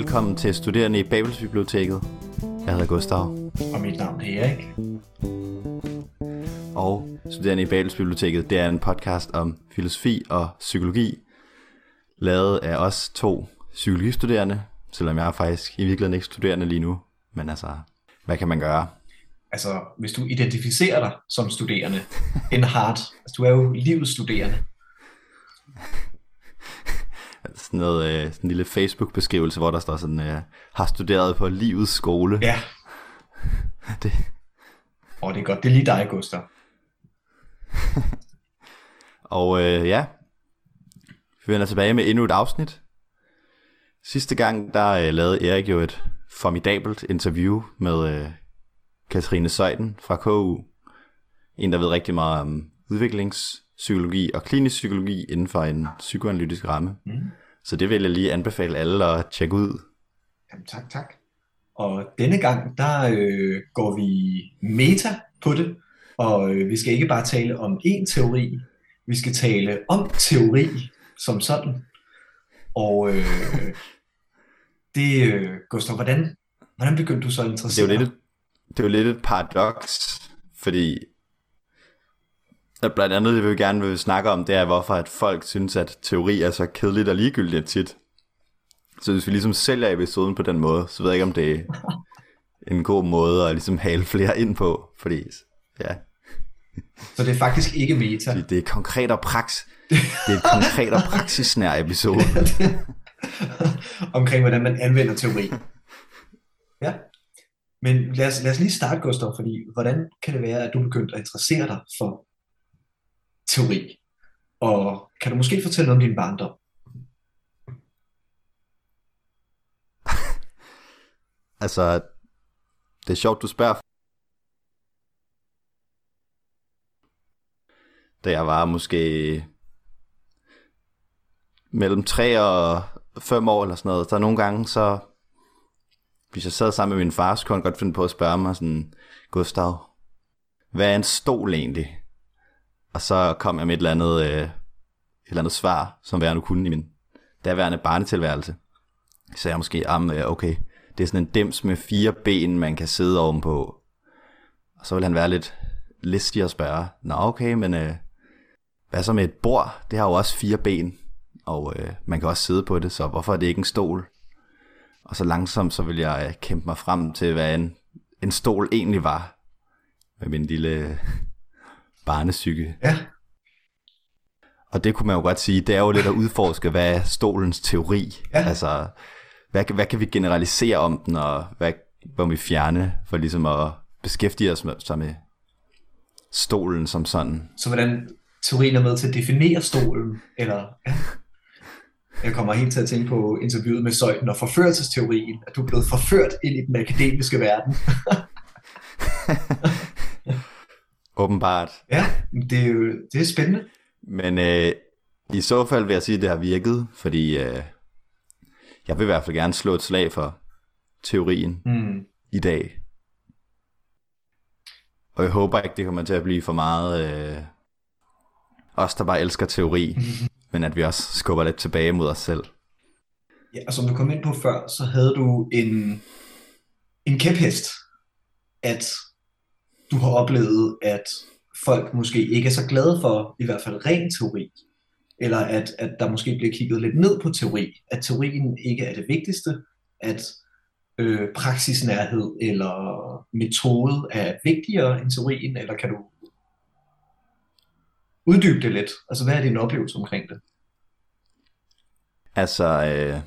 Velkommen til Studerende i Babelsbiblioteket. Jeg hedder Gustav. Og mit navn er Erik. Og Studerende i Babelsbiblioteket, det er en podcast om filosofi og psykologi, lavet af os to psykologistuderende, selvom jeg er faktisk i virkeligheden ikke studerende lige nu. Men altså, hvad kan man gøre? Altså, hvis du identificerer dig som studerende, en hard, altså du er jo livets studerende. Sådan noget, øh, sådan en lille Facebook-beskrivelse, hvor der står sådan, øh, har studeret på livets skole. Ja. Det, Og det er godt, det er lige dig, Gustav. Og øh, ja, vi vender tilbage med endnu et afsnit. Sidste gang, der øh, lavede Erik jo et formidabelt interview med øh, Katrine Søjden fra KU. En, der ved rigtig meget om udviklingspsykologi og klinisk psykologi inden for en psykoanalytisk ramme. Mm. Så det vil jeg lige anbefale alle at tjekke ud. Jamen, tak, tak. Og denne gang, der øh, går vi meta på det, og øh, vi skal ikke bare tale om én teori, vi skal tale om teori som sådan. Og øh, det, øh, Gustav, hvordan, hvordan begyndte du så at Det er interessere jo lidt dig? et, det er jo lidt et paradoks, fordi at blandt andet det vi gerne vil snakke om, det er hvorfor at folk synes, at teori er så kedeligt og ligegyldigt tit. Så hvis vi ligesom sælger episoden på den måde, så ved jeg ikke, om det er en god måde at ligesom hale flere ind på, fordi ja, Så det er faktisk ikke meta. fordi det er konkret og praks, det er et konkret og praksisnær episode. omkring, hvordan man anvender teori. Ja. Men lad os, lad os lige starte, Gustav, fordi hvordan kan det være, at du begyndte at interessere dig for teori? Og kan du måske fortælle noget om din barndom? Altså, det er sjovt, du spørger. Da jeg var måske mellem 3 og 5 år eller sådan noget, så nogle gange så, hvis jeg sad sammen med min far, så kunne han godt finde på at spørge mig sådan, Gustav, hvad er en stol egentlig? Og så kom jeg med et eller andet, øh, et eller andet svar, som jeg nu kunne i min daværende barnetilværelse. Så jeg måske, am, øh, okay, det er sådan en dims med fire ben, man kan sidde ovenpå. Og så vil han være lidt listig og spørge, nå okay, men øh, hvad så med et bord? Det har jo også fire ben, og øh, man kan også sidde på det, så hvorfor er det ikke en stol? Og så langsomt så vil jeg øh, kæmpe mig frem til, hvad en, en stol egentlig var. Med min lille barnesyke. Ja, Og det kunne man jo godt sige, det er jo lidt at udforske, hvad er stolens teori? Ja. Altså, hvad, hvad kan vi generalisere om den, og hvad må vi fjerne for ligesom at beskæftige os med, sig med stolen som sådan? så hvordan teorien er med til at definere stolen, eller ja. Jeg kommer helt til at tænke på interviewet med Søjden og forførelsesteorien, at du er blevet forført ind i den akademiske verden. Åbenbart. Ja, det er jo det er spændende. Men øh, i så fald vil jeg sige, at det har virket, fordi øh, jeg vil i hvert fald gerne slå et slag for teorien Mm. i dag. Og jeg håber ikke, det kommer til at blive for meget øh, os, der bare elsker teori, men at vi også skubber lidt tilbage mod os selv. Ja, og som du kom ind på før, så havde du en, en kæphest, at du har oplevet, at folk måske ikke er så glade for i hvert fald ren teori, eller at, at der måske bliver kigget lidt ned på teori, at teorien ikke er det vigtigste, at øh, praksisnærhed eller metode er vigtigere end teorien, eller kan du uddybe det lidt? Altså, hvad er din oplevelse omkring det? Altså, øh,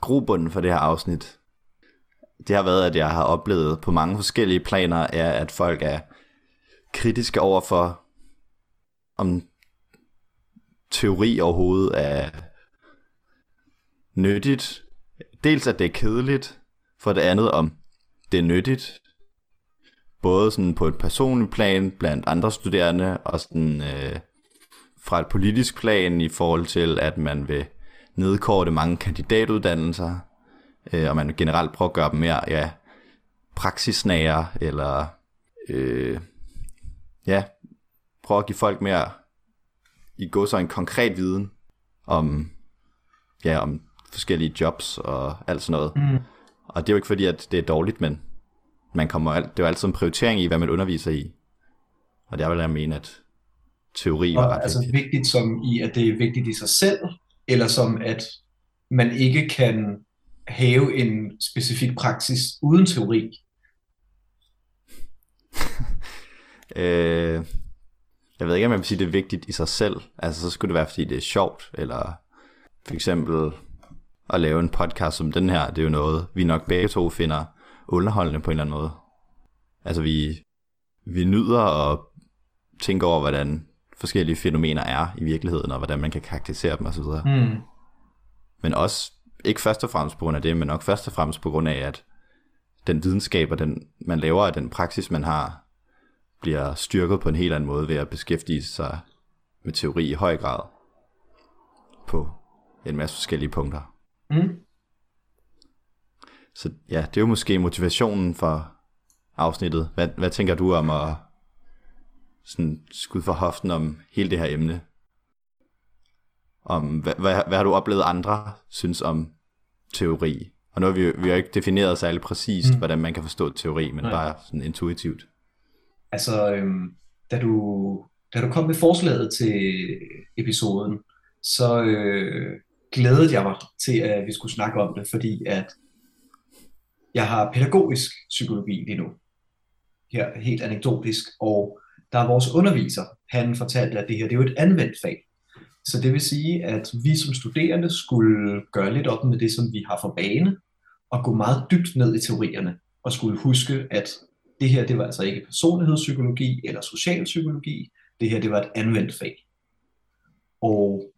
grobunden for det her afsnit, det har været, at jeg har oplevet på mange forskellige planer, er, at folk er kritiske over for, om teori overhovedet er nyttigt. Dels at det er kedeligt, for det andet om det er nyttigt, både sådan på et personligt plan blandt andre studerende, og sådan øh, fra et politisk plan i forhold til, at man vil nedkorte mange kandidatuddannelser, øh, og man generelt prøver at gøre dem mere ja, praksisnære, eller øh, ja, prøve at give folk mere i gå så en konkret viden om, ja, om forskellige jobs og alt sådan noget. Mm. Og det er jo ikke fordi, at det er dårligt, men man kommer alt, det er jo altid en prioritering i, hvad man underviser i. Og der vil jeg mene, at teori var Og ret altså vigtigt. vigtigt som i, at det er vigtigt i sig selv, eller som at man ikke kan have en specifik praksis uden teori. Øh, jeg ved ikke, om jeg vil sige, det er vigtigt i sig selv. Altså, så skulle det være, fordi det er sjovt, eller for eksempel at lave en podcast som den her, det er jo noget, vi nok begge to finder underholdende på en eller anden måde. Altså, vi, vi nyder at tænke over, hvordan forskellige fænomener er i virkeligheden, og hvordan man kan karakterisere dem osv. Mm. Men også, ikke først og fremmest på grund af det, men nok først og fremmest på grund af, at den videnskab og den, man laver af den praksis, man har, bliver styrket på en helt anden måde ved at beskæftige sig med teori i høj grad på en masse forskellige punkter. Mm. Så ja, det er jo måske motivationen for afsnittet. Hvad, hvad tænker du om at sådan skud for hoften om hele det her emne? Om, hvad, hvad, hvad har du oplevet andre synes om teori? Og nu har vi, jo- vi har ikke defineret særlig præcist, mm. hvordan man kan forstå teori, men Nej. bare sådan intuitivt. Altså, øhm, da, du, da du kom med forslaget til episoden, så øh, glædede jeg mig til, at vi skulle snakke om det, fordi at jeg har pædagogisk psykologi lige nu. Her helt anekdotisk, og der er vores underviser, han fortalte, at det her det er jo et anvendt fag. Så det vil sige, at vi som studerende skulle gøre lidt op med det, som vi har for bane, og gå meget dybt ned i teorierne, og skulle huske, at det her, det var altså ikke personlighedspsykologi eller socialpsykologi. Det her, det var et anvendt fag. Og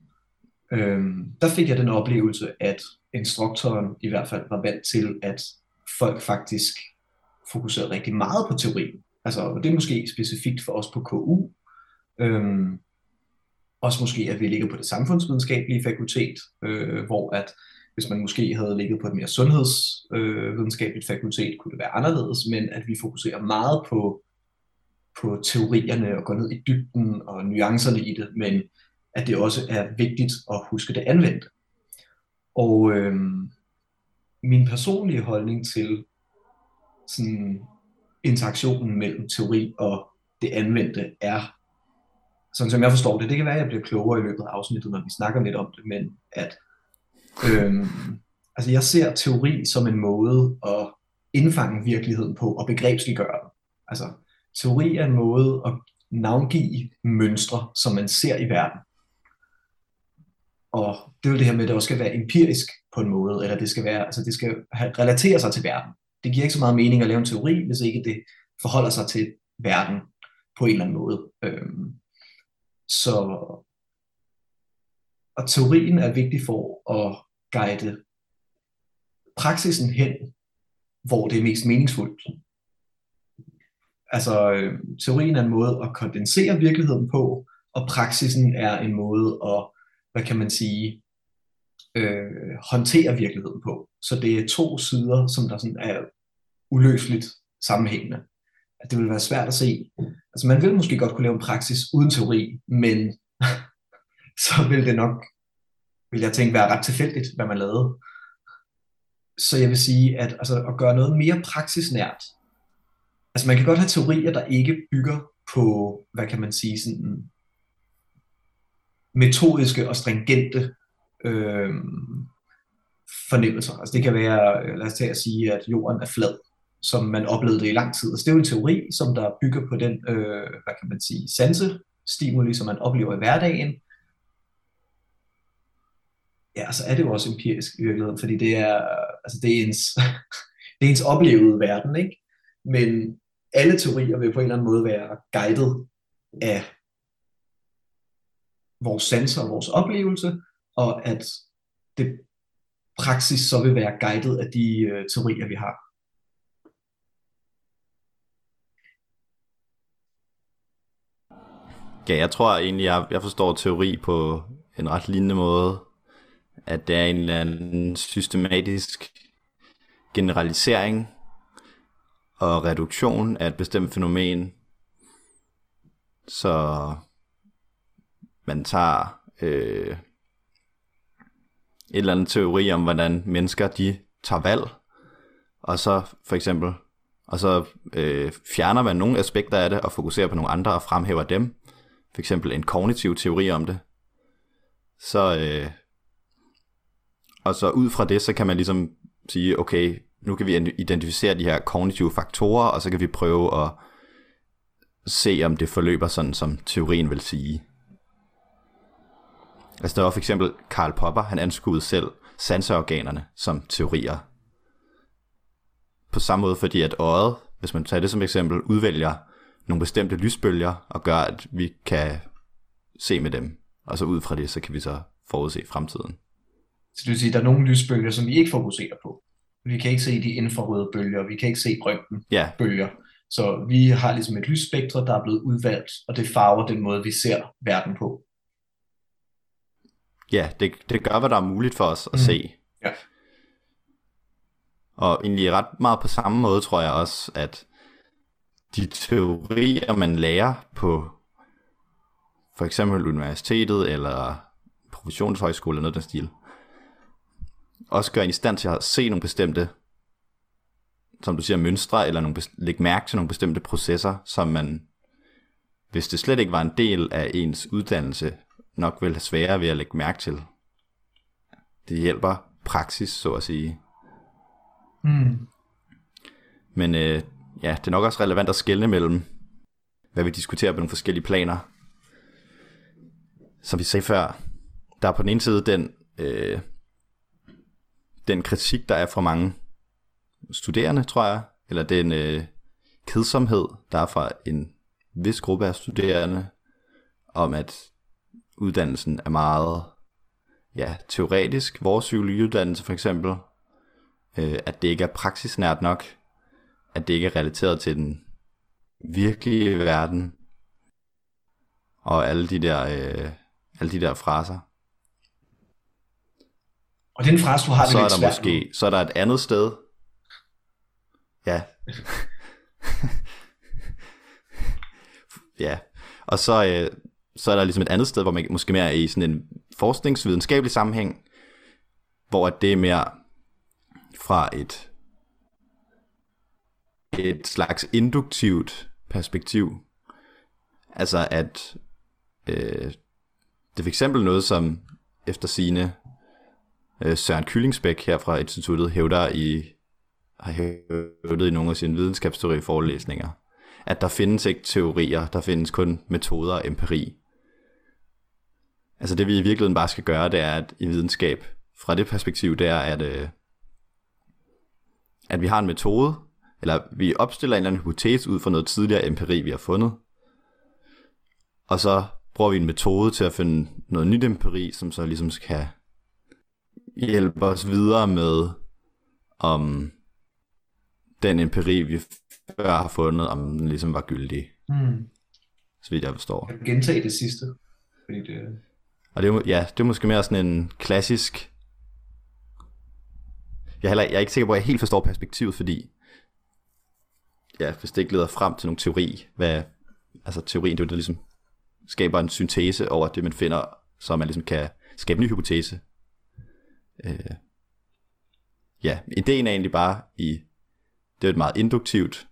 øhm, der fik jeg den oplevelse, at instruktoren i hvert fald var vant til, at folk faktisk fokuserede rigtig meget på teorien. Altså, og det er måske specifikt for os på KU. Øhm, også måske, at vi ligger på det samfundsvidenskabelige fakultet, øh, hvor at hvis man måske havde ligget på et mere sundhedsvidenskabeligt øh, fakultet, kunne det være anderledes, men at vi fokuserer meget på, på teorierne og går ned i dybden og nuancerne i det, men at det også er vigtigt at huske det anvendte. Og øh, min personlige holdning til sådan interaktionen mellem teori og det anvendte er, sådan som jeg forstår det, det kan være, at jeg bliver klogere i løbet af afsnittet, når vi snakker lidt om det, men at Øhm, altså jeg ser teori som en måde at indfange virkeligheden på og begrebsliggøre den. Altså teori er en måde at navngive mønstre, som man ser i verden. Og det er jo det her med, at det også skal være empirisk på en måde, eller det skal være, altså det skal relatere sig til verden. Det giver ikke så meget mening at lave en teori, hvis ikke det forholder sig til verden på en eller anden måde. Øhm, så og teorien er vigtig for at guide praksisen hen, hvor det er mest meningsfuldt. Altså, øh, teorien er en måde at kondensere virkeligheden på, og praksisen er en måde at, hvad kan man sige, øh, håndtere virkeligheden på. Så det er to sider, som der sådan er uløseligt sammenhængende. At det vil være svært at se. Altså, man vil måske godt kunne lave en praksis uden teori, men så vil det nok vil jeg tænke, være ret tilfældigt, hvad man lavede. Så jeg vil sige, at altså, at gøre noget mere praksisnært. Altså man kan godt have teorier, der ikke bygger på, hvad kan man sige, sådan metodiske og stringente øh, fornemmelser. Altså det kan være, øh, lad os tage at sige, at jorden er flad, som man oplevede det i lang tid. Altså det er jo en teori, som der bygger på den, øh, hvad kan man sige, sansestimuli, som man oplever i hverdagen, ja, så er det jo også empirisk i virkeligheden, fordi det er, altså det er ens, det er ens oplevede verden, ikke? Men alle teorier vil på en eller anden måde være guidet af vores sanser og vores oplevelse, og at det praksis så vil være guidet af de øh, teorier, vi har. Ja, jeg tror egentlig, jeg, jeg forstår teori på en ret lignende måde, at det er en eller anden systematisk generalisering og reduktion af et bestemt fænomen, så man tager øh, eller andet teori om, hvordan mennesker de tager valg, og så for eksempel, og så øh, fjerner man nogle aspekter af det, og fokuserer på nogle andre og fremhæver dem, for eksempel en kognitiv teori om det, så, øh, og så ud fra det, så kan man ligesom sige, okay, nu kan vi identificere de her kognitive faktorer, og så kan vi prøve at se, om det forløber sådan, som teorien vil sige. Altså der var for eksempel Karl Popper, han anskuede selv sanseorganerne som teorier. På samme måde, fordi at øjet, hvis man tager det som eksempel, udvælger nogle bestemte lysbølger og gør, at vi kan se med dem. Og så ud fra det, så kan vi så forudse fremtiden. Så det vil sige, at der er nogle lysbølger, som vi ikke fokuserer på. Vi kan ikke se de infrarøde bølger, vi kan ikke se røntgen bølger. Så vi har ligesom et lysspektre, der er blevet udvalgt, og det farver den måde, vi ser verden på. ja det, det gør, hvad der er muligt for os at Mhm. se. Ja. Og egentlig ret meget på samme måde tror jeg også, at de teorier, man lærer på for eksempel universitetet eller professionshøjskole eller noget af den stil, også gør en i stand til at se nogle bestemte, som du siger, mønstre, eller nogle, lægge mærke til nogle bestemte processer, som man, hvis det slet ikke var en del af ens uddannelse, nok vil have sværere ved at lægge mærke til. Det hjælper praksis, så at sige. Mm. Men øh, ja, det er nok også relevant at skelne mellem, hvad vi diskuterer på nogle forskellige planer. Som vi sagde før, der er på den ene side den, øh, den kritik, der er fra mange studerende, tror jeg, eller den øh, kedsomhed, der er fra en vis gruppe af studerende, om at uddannelsen er meget ja, teoretisk. Vores psykologiuddannelse for eksempel, øh, at det ikke er praksisnært nok, at det ikke er relateret til den virkelige verden, og alle de der, øh, alle de der fraser. Og den frase, du har det så er der måske, så er der et andet sted. Ja. ja. Og så, øh, så er der ligesom et andet sted, hvor man måske mere er i sådan en forskningsvidenskabelig sammenhæng, hvor at det er mere fra et et slags induktivt perspektiv. Altså at øh, det er for eksempel noget, som efter sine øh, Søren Kyllingsbæk her fra instituttet hævder i, har hævdet i nogle af sine videnskabsteoriforelæsninger, at der findes ikke teorier, der findes kun metoder og empiri. Altså det vi i virkeligheden bare skal gøre, det er at i videnskab, fra det perspektiv, det er at, øh, at vi har en metode, eller vi opstiller en eller anden hypotese ud fra noget tidligere empiri, vi har fundet, og så bruger vi en metode til at finde noget nyt empiri, som så ligesom skal hjælpe os videre med, om den empiri, vi før har fundet, om den ligesom var gyldig, Mm. så vidt jeg forstår. Jeg gentage det sidste. Fordi det, Og det er, ja, det er måske mere sådan en klassisk... Jeg er, heller, jeg er ikke sikker på, at jeg helt forstår perspektivet, fordi ja, hvis det ikke leder frem til nogle teori, hvad, altså teorien, det er der ligesom skaber en syntese over det, man finder, så man ligesom kan skabe en ny hypotese. Øh, ja, ideen er egentlig bare i, det er jo et meget induktivt,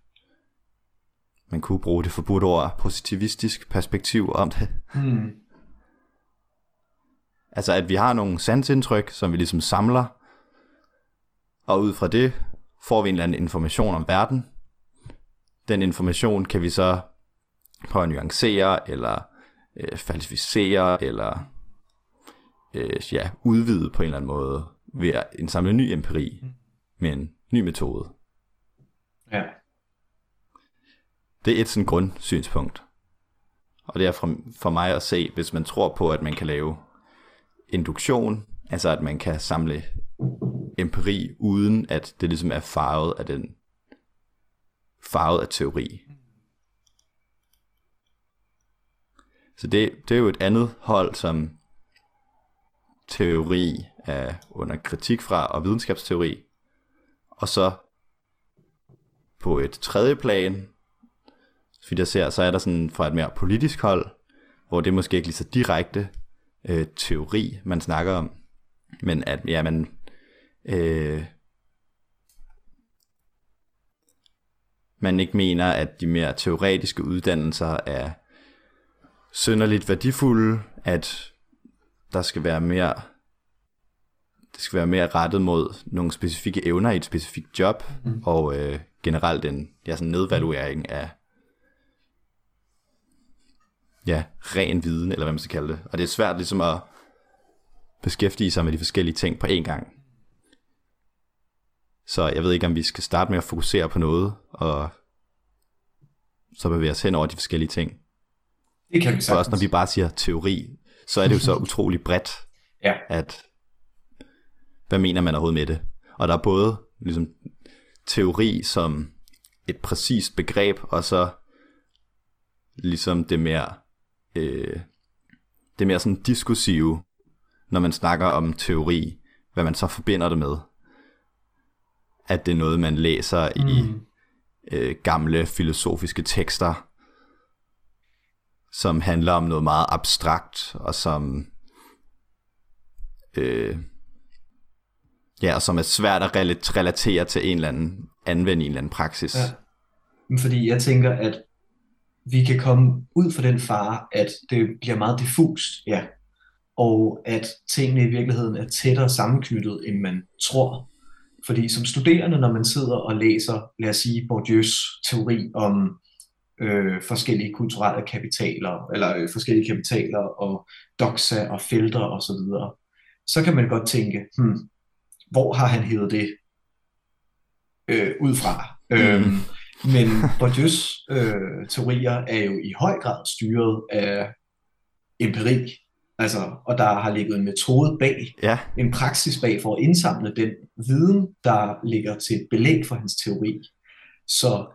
man kunne bruge det forbudte ord, positivistisk perspektiv om det. mm. Altså at vi har nogle sansindtryk, som vi ligesom samler, og ud fra det får vi en eller anden information om verden. Den information kan vi så prøve at nuancere, eller øh, falsificere, eller øh, ja, udvide på en eller anden måde ved at indsamle ny empiri med en ny metode. Ja. Det er et sådan grundsynspunkt. Og det er for, for mig at se, hvis man tror på, at man kan lave induktion, altså at man kan samle empiri, uden at det ligesom er farvet af den farvet af teori. Så det, det er jo et andet hold, som teori er under kritik fra, og videnskabsteori. Og så på et tredje plan, så vidt jeg ser, så er der sådan fra et mere politisk hold, hvor det er måske ikke lige så direkte øh, teori, man snakker om, Men at, ja, man, øh, man ikke mener, at de mere teoretiske uddannelser er synderligt værdifulde, at der skal være mere det skal være mere rettet mod nogle specifikke evner i et specifikt job, mm. og øh, generelt en ja, sådan nedvaluering af ja, ren viden, eller hvad man skal kalde det. Og det er svært ligesom at beskæftige sig med de forskellige ting på én gang. Så jeg ved ikke, om vi skal starte med at fokusere på noget, og så bevæge os hen over de forskellige ting. Det kan vi sagtens. Også når vi bare siger teori, så er det jo så utrolig bredt, ja. at hvad mener man overhovedet med det? Og der er både ligesom, teori som et præcist begreb, og så ligesom det mere, øh, det mere sådan diskursive, når man snakker om teori, hvad man så forbinder det med. At det er noget, man læser mm. i øh, gamle filosofiske tekster, som handler om noget meget abstrakt, og som øh, ja, og som er svært at relatere til en eller anden, anvende en eller anden praksis. Ja. Fordi jeg tænker, at vi kan komme ud fra den fare, at det bliver meget diffust, ja, og at tingene i virkeligheden er tættere sammenknyttet, end man tror. Fordi som studerende, når man sidder og læser, lad os sige, Bourdieu's teori om øh, forskellige kulturelle kapitaler, eller øh, forskellige kapitaler og doxa og felter osv., så, videre, så kan man godt tænke, hmm, hvor har han hævet det øh, ud fra? Mm. Øhm, men Bourdieu's øh, teorier er jo i høj grad styret af empiri, altså, og der har ligget en metode bag, ja. en praksis bag for at indsamle den viden, der ligger til belæg for hans teori. Så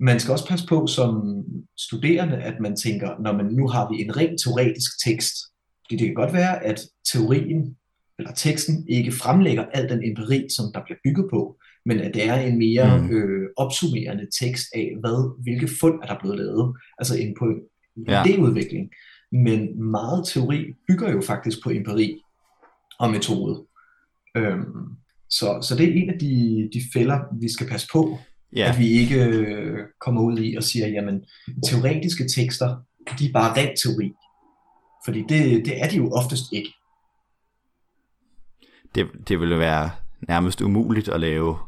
man skal også passe på som studerende, at man tænker, når man nu har vi en rent teoretisk tekst, fordi det kan godt være, at teorien eller teksten ikke fremlægger al den empiri, som der bliver bygget på, men at det er en mere mm. øh, opsummerende tekst af, hvad, hvilke fund er der blevet lavet, altså en på en ja. idéudvikling. Men meget teori bygger jo faktisk på empiri og metode. Øhm, så, så det er en af de, de fælder, vi skal passe på, yeah. at vi ikke øh, kommer ud i og siger, jamen teoretiske tekster, de er bare rent teori. Fordi det, det er de jo oftest ikke det, det ville være nærmest umuligt at lave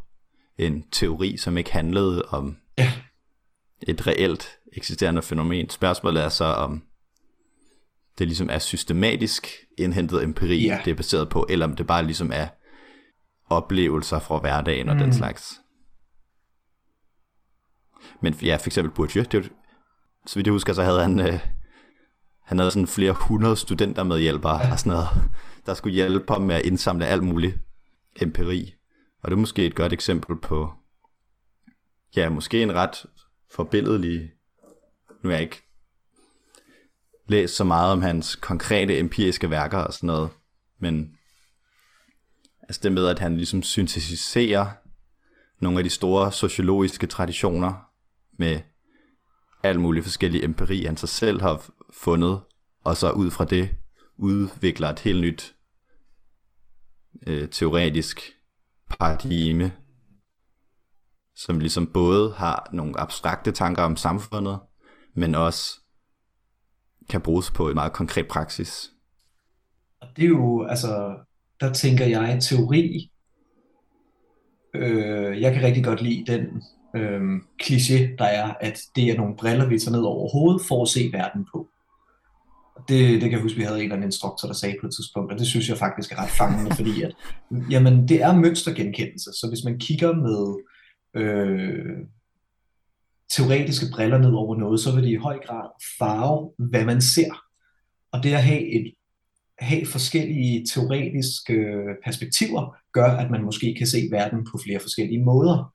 en teori, som ikke handlede om ja. et reelt eksisterende fænomen. Spørgsmålet er så, om det ligesom er systematisk indhentet empiri, ja. det er baseret på, eller om det bare ligesom er oplevelser fra hverdagen og mm. den slags. Men ja, for eksempel Bourdieu, det, så vidt jeg husker, så havde han, øh, han havde sådan flere hundrede studenter med hjælpere ja. og sådan noget der skulle hjælpe ham med at indsamle alt muligt empiri. Og det er måske et godt eksempel på, ja, måske en ret forbilledlig, nu er jeg ikke læst så meget om hans konkrete empiriske værker og sådan noget, men altså det med, at han ligesom syntetiserer nogle af de store sociologiske traditioner med alt muligt forskellige empiri, han sig selv har fundet, og så ud fra det udvikler et helt nyt øh, teoretisk paradigme, som ligesom både har nogle abstrakte tanker om samfundet, men også kan bruges på en meget konkret praksis. Og det er jo, altså, der tænker jeg, teori, øh, jeg kan rigtig godt lide den øh, kliché, der er, at det er nogle briller, vi tager ned over hovedet for at se verden på. Det, det kan jeg huske, vi havde en eller anden instruktor, der sagde på et tidspunkt, og det synes jeg faktisk er ret fangende, fordi at, jamen, det er mønstergenkendelse, så hvis man kigger med øh, teoretiske briller ned over noget, så vil det i høj grad farve, hvad man ser. Og det at have, et, have forskellige teoretiske perspektiver, gør, at man måske kan se verden på flere forskellige måder.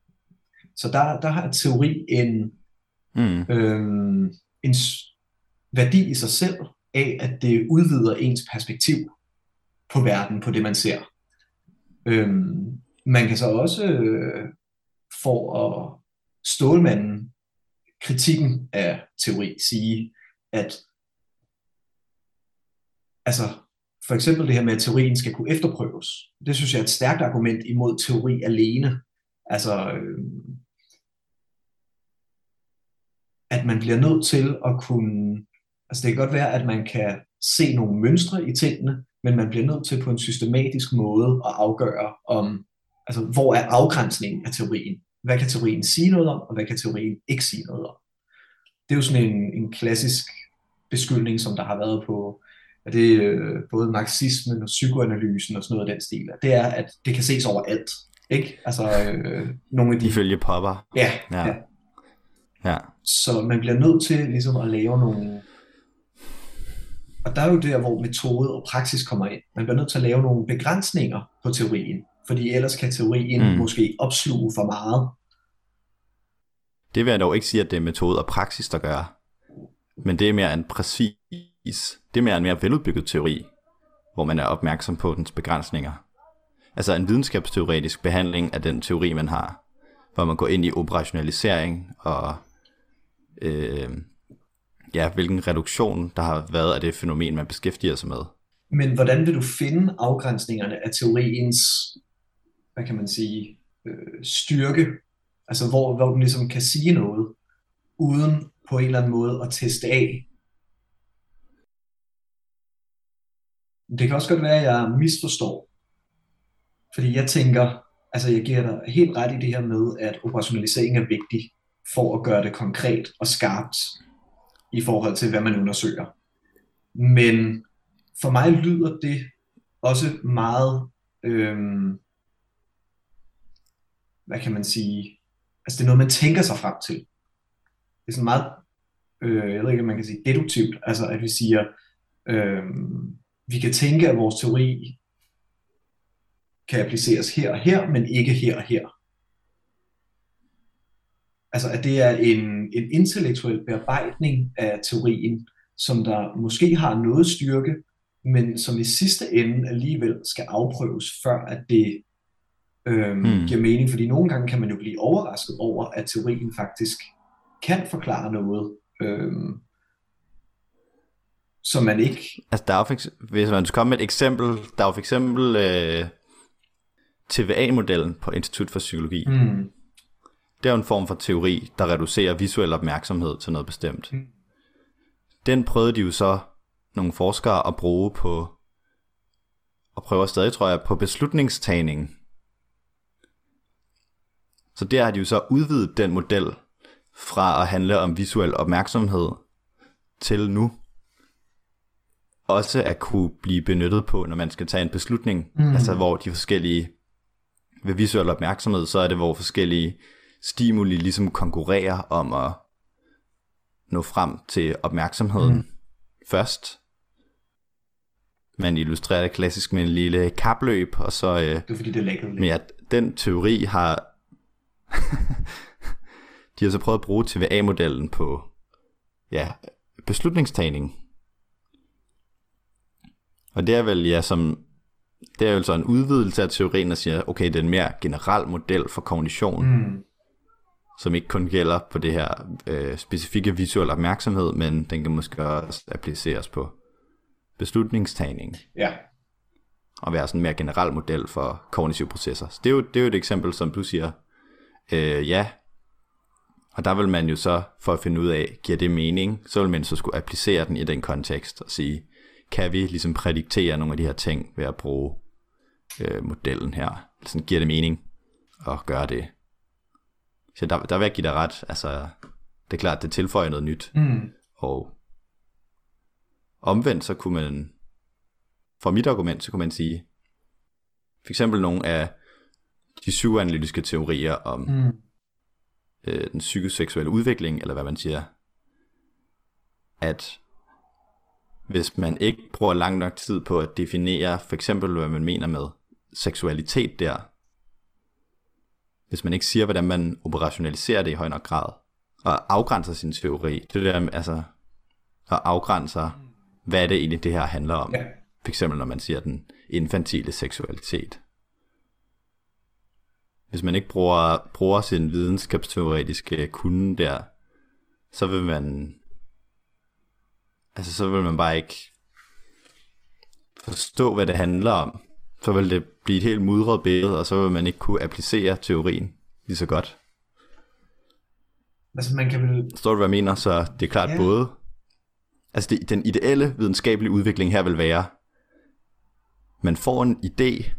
Så der, der har teori en, mm. øh, en værdi i sig selv, af, at det udvider ens perspektiv på verden, på det man ser. Øhm, man kan så også øh, for at stålmanden kritikken af teori sige, at altså for eksempel det her med, at teorien skal kunne efterprøves. Det synes jeg er et stærkt argument imod teori alene. Altså, øh, at man bliver nødt til at kunne, altså det kan godt være, at man kan se nogle mønstre i tingene, men man bliver nødt til på en systematisk måde at afgøre om, altså hvor er afgrænsningen af teorien? Hvad kan teorien sige noget om, og hvad kan teorien ikke sige noget om? Det er jo sådan en, en klassisk beskyldning, som der har været på at det øh, både marxismen og psykoanalysen og sådan noget af den stil, det er, at det kan ses overalt. Ikke? Altså, øh, nogle af de... Ifølge Popper. Ja, Ja. ja. Ja. Så man bliver nødt til ligesom at lave nogle... Og der er jo der, hvor metode og praksis kommer ind. Man bliver nødt til at lave nogle begrænsninger på teorien, fordi ellers kan teorien mm. måske opsluge for meget. Det vil jeg dog ikke sige, at det er metode og praksis, der gør. Men det er mere en præcis, det er mere en mere veludbygget teori, hvor man er opmærksom på dens begrænsninger. Altså en videnskabsteoretisk behandling af den teori, man har, hvor man går ind i operationalisering og øh, ja, hvilken reduktion der har været af det fænomen, man beskæftiger sig med. Men hvordan vil du finde afgrænsningerne af teoriens, hvad kan man sige, øh, styrke? Altså hvor, hvor den ligesom kan sige noget, uden på en eller anden måde at teste af. Det kan også godt være, at jeg misforstår. Fordi jeg tænker, altså jeg giver dig helt ret i det her med, at operationalisering er vigtig for at gøre det konkret og skarpt i forhold til, hvad man undersøger. Men for mig lyder det også meget, øhm, hvad kan man sige, altså det er noget, man tænker sig frem til. Det er sådan meget, øh, jeg ved ikke, om man kan sige deduktivt, altså at vi siger, øh, vi kan tænke, at vores teori kan appliceres her og her, men ikke her og her. Altså at det er en, en intellektuel bearbejdning af teorien, som der måske har noget styrke, men som i sidste ende alligevel skal afprøves, før at det øhm, Hmm. giver mening. Fordi nogle gange kan man jo blive overrasket over, at teorien faktisk kan forklare noget, øhm, som man ikke... Altså der er for eksempel, hvis man skal komme med et eksempel, der er for eksempel øh, TVA-modellen på Institut for Psykologi. Hmm, Det er jo en form for teori, der reducerer visuel opmærksomhed til noget bestemt. Mm. Den prøvede de jo så nogle forskere at bruge på, og prøver stadig, tror jeg, på beslutningstagning. Så der har de jo så udvidet den model fra at handle om visuel opmærksomhed til nu også at kunne blive benyttet på, når man skal tage en beslutning. Mm. Altså hvor de forskellige, ved visuel opmærksomhed, så er det, hvor forskellige stimuli ligesom konkurrerer om at nå frem til opmærksomheden mm. først. Man illustrerer det klassisk med en lille kapløb, og så øh, det er fordi, det er lækkert. men at den teori har... de har så prøvet at bruge TVA-modellen på ja, beslutningstagning. Og det er vel, ja, som... Det er jo så en udvidelse af teorien, der siger, okay, det er en mere generel model for kognition, Mm, som ikke kun gælder på det her øh, specifikke visuelle opmærksomhed, men den kan måske også appliceres på beslutningstagning ja. og være sådan en mere generel model for kognitive processer. Så det er jo, det er jo et eksempel, som du siger, øh, ja, og der vil man jo så, for at finde ud af, giver det mening, så vil man så skulle applicere den i den kontekst og sige, kan vi ligesom prædiktere nogle af de her ting ved at bruge øh, modellen her? Sådan giver det mening at gøre det. Så der, der vil jeg give dig ret. Altså, det er klart, det tilføjer noget nyt. Mm, Og omvendt så kunne man, for mit argument, så kunne man sige, for eksempel nogle af de psykoanalytiske teorier om mm, øh, den psykoseksuelle udvikling, eller hvad man siger, at hvis man ikke bruger lang nok tid på at definere for eksempel, hvad man mener med seksualitet der, hvis man ikke siger, hvordan man operationaliserer det i høj nok grad, og afgrænser sin teori, det der altså, og afgrænser, hvad er det egentlig, det her handler om. ja. For eksempel, når man siger den infantile seksualitet. Hvis man ikke bruger, bruger sin videnskabsteoretiske kunde der, så vil man, altså så vil man bare ikke forstå, hvad det handler om, så vil det blive et helt mudret billede, og så vil man ikke kunne applicere teorien lige så godt. Altså man kan vel... Forstår du, hvad jeg mener? Så det er klart ja. både... Altså det, den ideelle videnskabelige udvikling her vil være, man får en idé,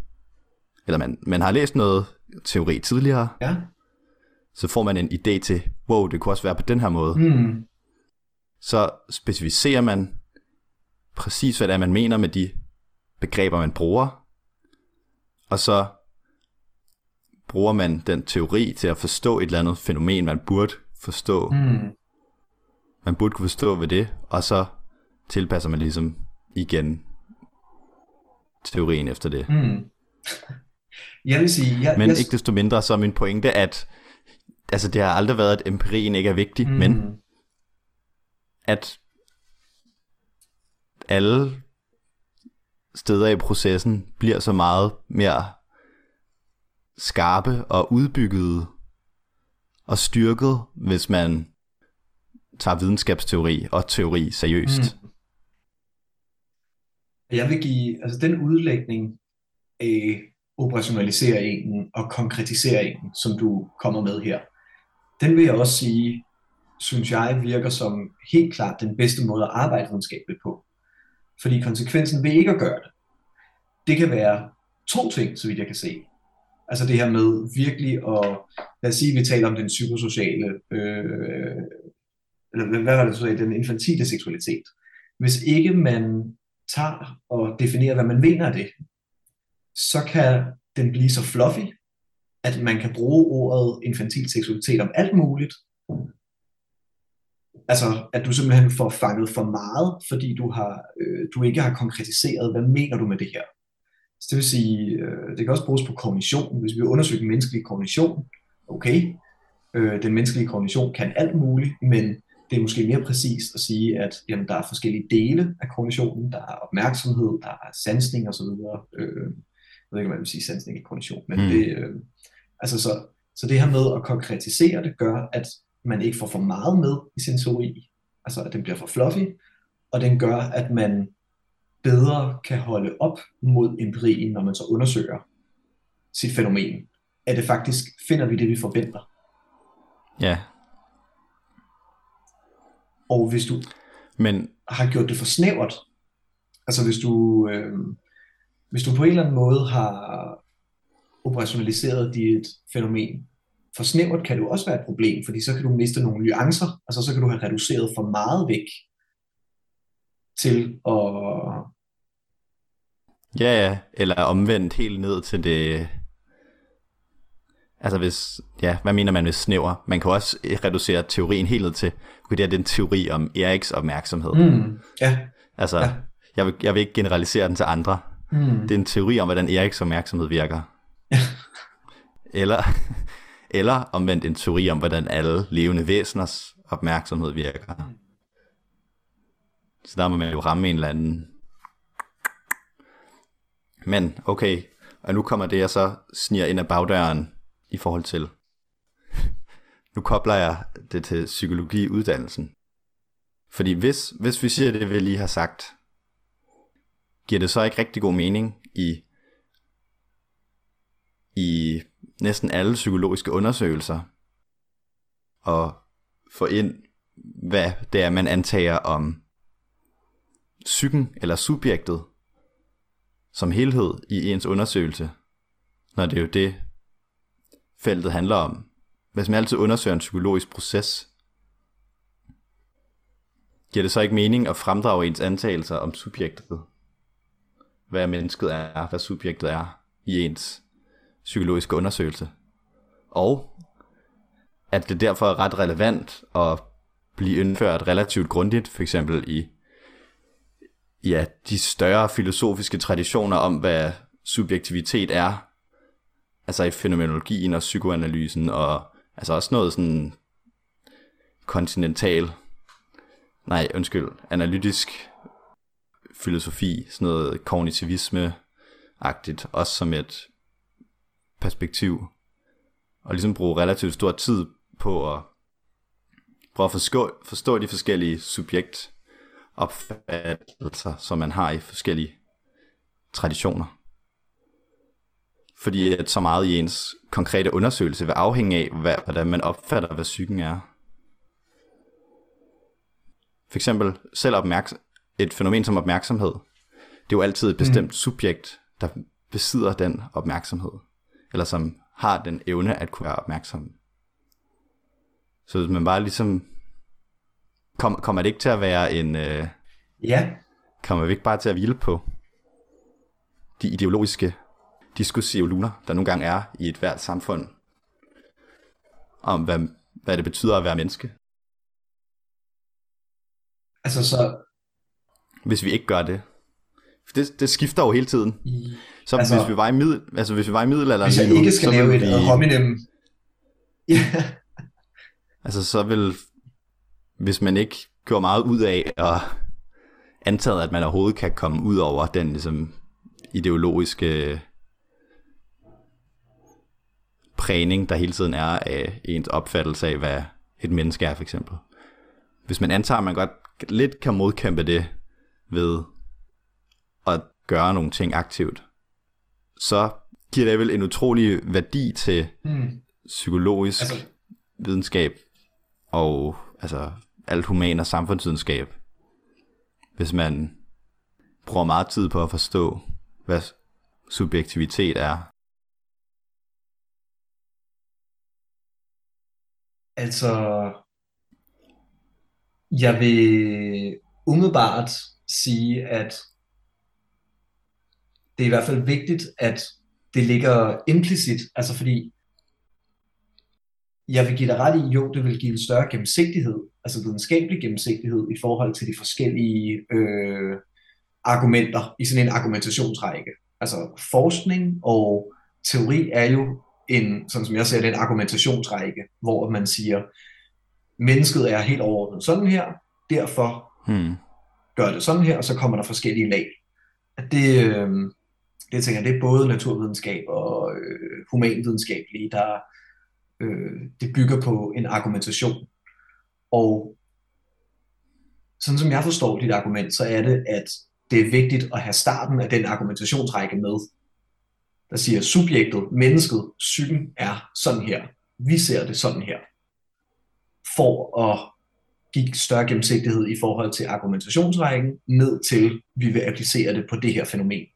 eller man, man har læst noget teori tidligere, Ja. så får man en idé til, wow, det kunne også være på den her måde. Hmm. Så specificerer man præcis, hvad det er, man mener med de begreber, man bruger, og så bruger man den teori til at forstå et eller andet fænomen, man burde forstå. Hmm. Man burde kunne forstå ved det, og så tilpasser man ligesom igen teorien efter det. Hmm. Jeg vil sige... Jeg, Men jeg, ikke desto mindre så er min pointe, at altså, det har aldrig været, at empirien ikke er vigtig, Hmm. men at alle steder i processen bliver så meget mere skarpe og udbyggede og styrket, hvis man tager videnskabsteori og teori seriøst. Mm. Jeg vil give, altså den udlægning operationalisere en og konkretiseringen, som du kommer med her, den vil jeg også sige, synes jeg virker som helt klart den bedste måde at arbejde videnskabeligt på. Fordi konsekvensen ved ikke at gøre det, det kan være to ting, så vidt jeg kan se. Altså det her med virkelig at, lad os sige, at vi taler om den psykosociale, øh, eller hvad hvad var det, du sagde, den infantile seksualitet. Hvis ikke man tager og definerer, hvad man mener af det, så kan den blive så fluffy, at man kan bruge ordet infantil seksualitet om alt muligt. Altså, at du simpelthen får fanget for meget, fordi du, har, øh, du ikke har konkretiseret, hvad mener du med det her. Så det vil sige, øh, det kan også bruges på kognition. Hvis vi undersøger den menneskelige kognition, okay, øh, den menneskelige kognition kan alt muligt, men det er måske mere præcist at sige, at jamen, der er forskellige dele af kognitionen. Der er opmærksomhed, der er sansning osv. Øh, jeg ved ikke, man vil sige sansning i kognition, men Mm. det, øh, altså så, så det her med at konkretisere det gør, at man ikke får for meget med i sin teori, altså at den bliver for fluffy, og den gør, at man bedre kan holde op mod empirien, når man så undersøger sit fænomen. At det faktisk finder vi det, vi forventer. Ja, Og hvis du men har gjort det for snævert, altså hvis du, øh, hvis du på en eller anden måde har operationaliseret dit fænomen for snævert, kan det også være et problem, fordi så kan du miste nogle nuancer, altså så kan du have reduceret for meget væk til at Ja, ja, eller omvendt helt ned til det... Altså hvis, ja, hvad mener man med snæver? Man kan også reducere teorien helt ned til, det er den teori om Eriks opmærksomhed. Mm. ja, Altså, ja. jeg, vil, jeg vil ikke generalisere den til andre. Mm, Det er en teori om, hvordan Eriks opmærksomhed virker. eller, eller omvendt en teori om, hvordan alle levende væseners opmærksomhed virker. Så der må man jo ramme en eller anden. Men okay, og nu kommer det, jeg så sniger ind ad bagdøren i forhold til. Nu kobler jeg det til psykologiuddannelsen. Fordi hvis, hvis vi siger det, vi lige har sagt, giver det så ikke rigtig god mening i, i næsten alle psykologiske undersøgelser at få ind, hvad det er, man antager om psyken eller subjektet som helhed i ens undersøgelse, når det er jo det, feltet handler om. Hvis man altid undersøger en psykologisk proces, giver det så ikke mening at fremdrage ens antagelser om subjektet? Hvad mennesket er, hvad subjektet er i ens psykologiske undersøgelse. Og at det derfor er ret relevant at blive indført relativt grundigt, for eksempel i ja, de større filosofiske traditioner om, hvad subjektivitet er, altså i fænomenologien og psykoanalysen, og altså også noget sådan kontinental, nej, undskyld, analytisk filosofi, sådan noget kognitivisme-agtigt, også som et perspektiv, og ligesom bruge relativt stor tid på at prøve at forstå, forstå de forskellige subjektopfattelser, som man har i forskellige traditioner. Fordi at så meget i ens konkrete undersøgelse vil afhænge af, hvad, hvordan man opfatter, hvad psyken er. For eksempel selv opmærksom, et fænomen som opmærksomhed. Det er jo altid et bestemt mm. subjekt, der besidder den opmærksomhed. Eller som har den evne at kunne være opmærksom. Så hvis man bare ligesom... Kom, kommer det ikke til at være en... Øh, Ja, kommer vi ikke bare til at hvile på de ideologiske diskursive luner, der nogle gange er i et hvert samfund, om hvad, hvad det betyder at være menneske. altså så... Hvis vi ikke gør det. For Det, det skifter jo hele tiden. Så Altså- altså, hvis vi var i middel, altså hvis vi var i middelalderen hvis jeg ikke skal lave et ad hominem... Ja, Altså så vil, hvis man ikke gjorde meget ud af at antage, at man overhovedet kan komme ud over den ligesom, ideologiske prægning, der hele tiden er af ens opfattelse af, hvad et menneske er, for eksempel. Hvis man antager, at man godt lidt kan modkæmpe det ved at gøre nogle ting aktivt, så giver det vel en utrolig værdi til hmm. psykologisk altså, videnskab og altså alt human og samfundsvidenskab, hvis man bruger meget tid på at forstå, hvad subjektivitet er. Altså, jeg vil umiddelbart sige, at det er i hvert fald vigtigt, at det ligger implicit, altså fordi jeg vil give dig ret i, jo, det vil give en større gennemsigtighed, altså videnskabelig gennemsigtighed i forhold til de forskellige øh, argumenter i sådan en argumentationsrække. Altså forskning og teori er jo en, sådan som jeg ser det, en argumentationsrække, hvor man siger, mennesket er helt overordnet sådan her, derfor Hmm gør det sådan her, og så kommer der forskellige lag. At Det, øh, det tænker jeg, det er både naturvidenskab og øh, humanvidenskabelige, der øh, det bygger på en argumentation. Og sådan som jeg forstår dit argument, så er det, at det er vigtigt at have starten af den argumentationsrække med, der siger, subjektet, mennesket, psyken er sådan her. Vi ser det sådan her. For at give større gennemsigtighed i forhold til argumentationsrækken, ned til, vi vil applicere det på det her fænomen.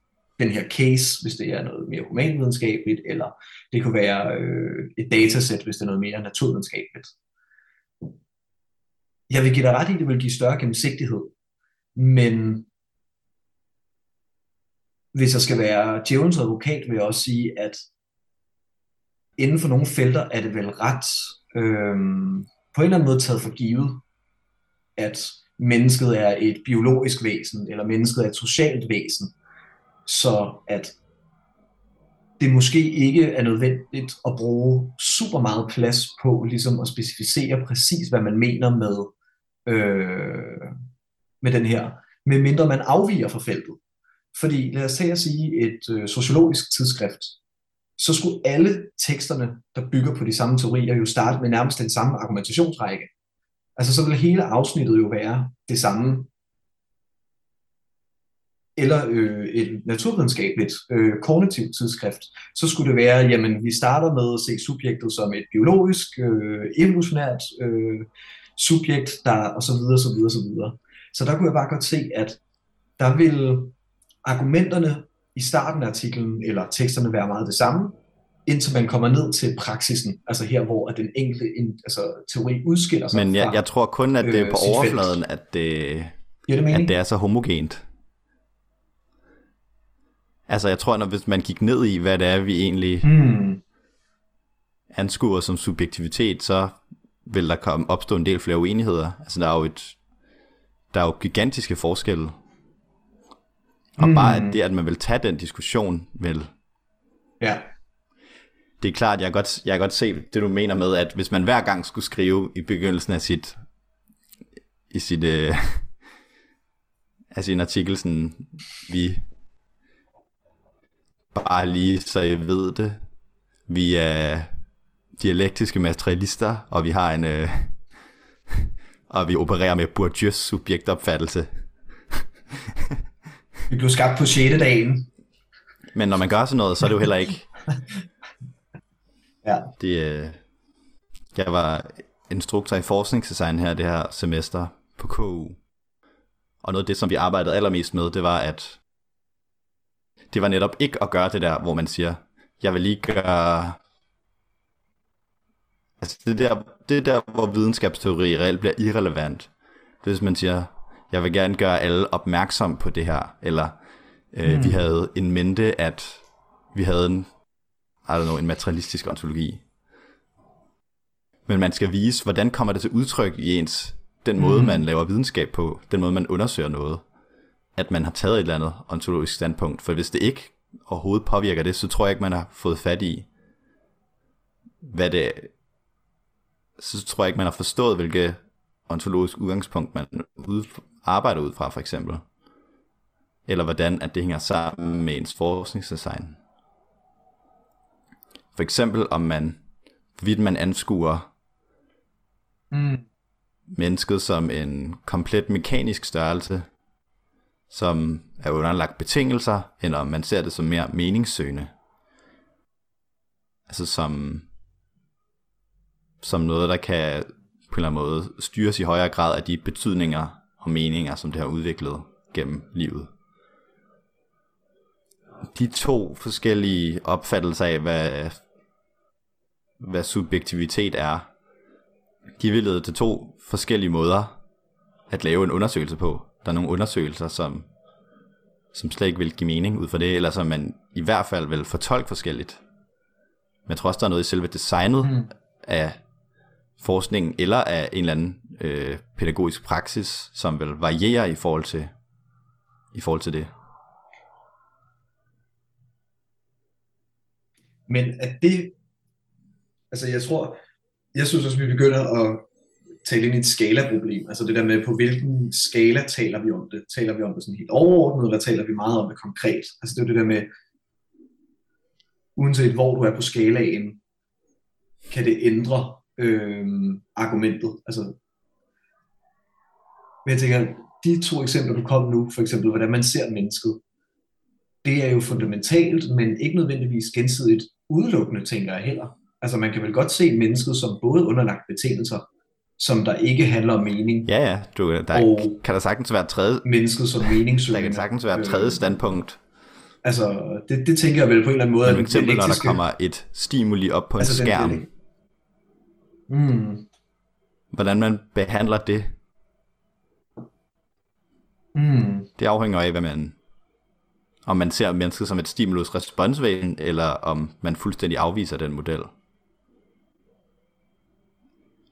Den her case, hvis det er noget mere humanvidenskabeligt, eller det kunne være øh, et datasæt, hvis det er noget mere naturvidenskabeligt. Jeg vil give dig ret i, at det vil give større gennemsigtighed, men hvis jeg skal være djævelens advokat, vil jeg også sige, at inden for nogle felter er det vel ret øh, på en eller anden måde taget for givet, at mennesket er et biologisk væsen, eller mennesket er et socialt væsen, så at det måske ikke er nødvendigt at bruge super meget plads på ligesom at specificere præcis, hvad man mener med, øh, med den her, medmindre man afviger fra feltet. Fordi lad os tage at sige et øh, sociologisk tidsskrift, så skulle alle teksterne, der bygger på de samme teorier, jo starte med nærmest den samme argumentationsrække. Altså så vil hele afsnittet jo være det samme. Eller øh, et naturvidenskabeligt øh, kognitivt tidsskrift, så skulle det være, jamen vi starter med at se subjektet som et biologisk, øh, evolutionært øh, subjekt, der og så videre, så videre, så videre. Så der kunne jeg bare godt se, at der vil argumenterne i starten af artiklen eller teksterne være meget det samme, indtil man kommer ned til praksisen, altså her, hvor den enkelte altså, teori udskiller sig Men jeg, fra. jeg tror kun, at det er øh, på felt. overfladen, at det, Giver det at det er så homogent. Altså jeg tror, når hvis man gik ned i, hvad det er, vi egentlig Hmm. anskuer som subjektivitet, så vil der komme opstå en del flere uenigheder. Altså der er jo et, der er jo gigantiske forskelle. Og Mm. bare det, at man vil tage den diskussion, vil Ja. Det er klart, jeg kan, godt, jeg kan godt se det, du mener med, at hvis man hver gang skulle skrive i begyndelsen af sit, i sit, øh, af sin artikel, sådan, vi bare lige, så jeg ved det, vi er dialektiske materialister, og vi har en, øh, og vi opererer med Bourdieu's subjektopfattelse. Vi blev skabt på 6. dagen. Men når man gør sådan noget, så er det jo heller ikke... ja. Det, øh, jeg var instruktor i forskningsdesign her det her semester på KU. Og noget af det, som vi arbejdede allermest med, det var, at det var netop ikke at gøre det der, hvor man siger, jeg vil lige gøre... Altså det der, det der, hvor videnskabsteori reelt bliver irrelevant. Det hvis man siger, jeg vil gerne gøre alle opmærksom på det her, eller øh, mm. vi havde en mente, at vi havde en, I don't know, en materialistisk ontologi. Men man skal vise, hvordan kommer det til udtryk i ens, den måde, mm. man laver videnskab på, den måde, man undersøger noget, at man har taget et eller andet ontologisk standpunkt. For hvis det ikke overhovedet påvirker det, så tror jeg ikke, man har fået fat i, hvad det så tror jeg ikke, man har forstået, hvilket ontologisk udgangspunkt man ud, arbejder ud fra, for eksempel. Eller hvordan at det hænger sammen med ens forskningsdesign. For eksempel om man, hvorvidt man anskuer Mm. mennesket som en komplet mekanisk størrelse, som er underlagt betingelser, eller om man ser det som mere meningssøgende. Altså som, som noget, der kan på en eller anden måde styres i højere grad af de betydninger og meninger, som det har udviklet gennem livet. De to forskellige opfattelser af, hvad, hvad subjektivitet er, de vil lede til to forskellige måder at lave en undersøgelse på. Der er nogle undersøgelser, som, som slet ikke vil give mening ud fra det, eller som man i hvert fald vil fortolke forskelligt. Men jeg tror også, der er noget i selve designet mm. af forskningen, eller af en eller anden øh, pædagogisk praksis, som vil variere i forhold til, i forhold til det. Men at det, altså jeg tror, jeg synes også, vi begynder at tale ind i et skalaproblem. Altså det der med, på hvilken skala taler vi om det? Taler vi om det sådan helt overordnet, eller taler vi meget om det konkret? Altså det er det der med, uanset hvor du er på skalaen, kan det ændre øh, argumentet. Altså, men jeg tænker, de to eksempler, du kom nu, for eksempel, hvordan man ser mennesket, det er jo fundamentalt, men ikke nødvendigvis gensidigt udelukkende, tænker jeg heller. Altså man kan vel godt se mennesket som både underlagt betingelser, som der ikke handler om mening. Ja, ja. Du, der og kan der sagtens være tredje... Mennesket som meningssøgende. Der kan sagtens være tredje standpunkt. Altså, det, det tænker jeg vel på en eller anden måde. Men for eksempel, når der kommer et stimuli op på altså en skærm. Den, mm. Hvordan man behandler det. Mm. Det afhænger af, hvad man om man ser mennesket som et stimulus responsvægen, eller om man fuldstændig afviser den model.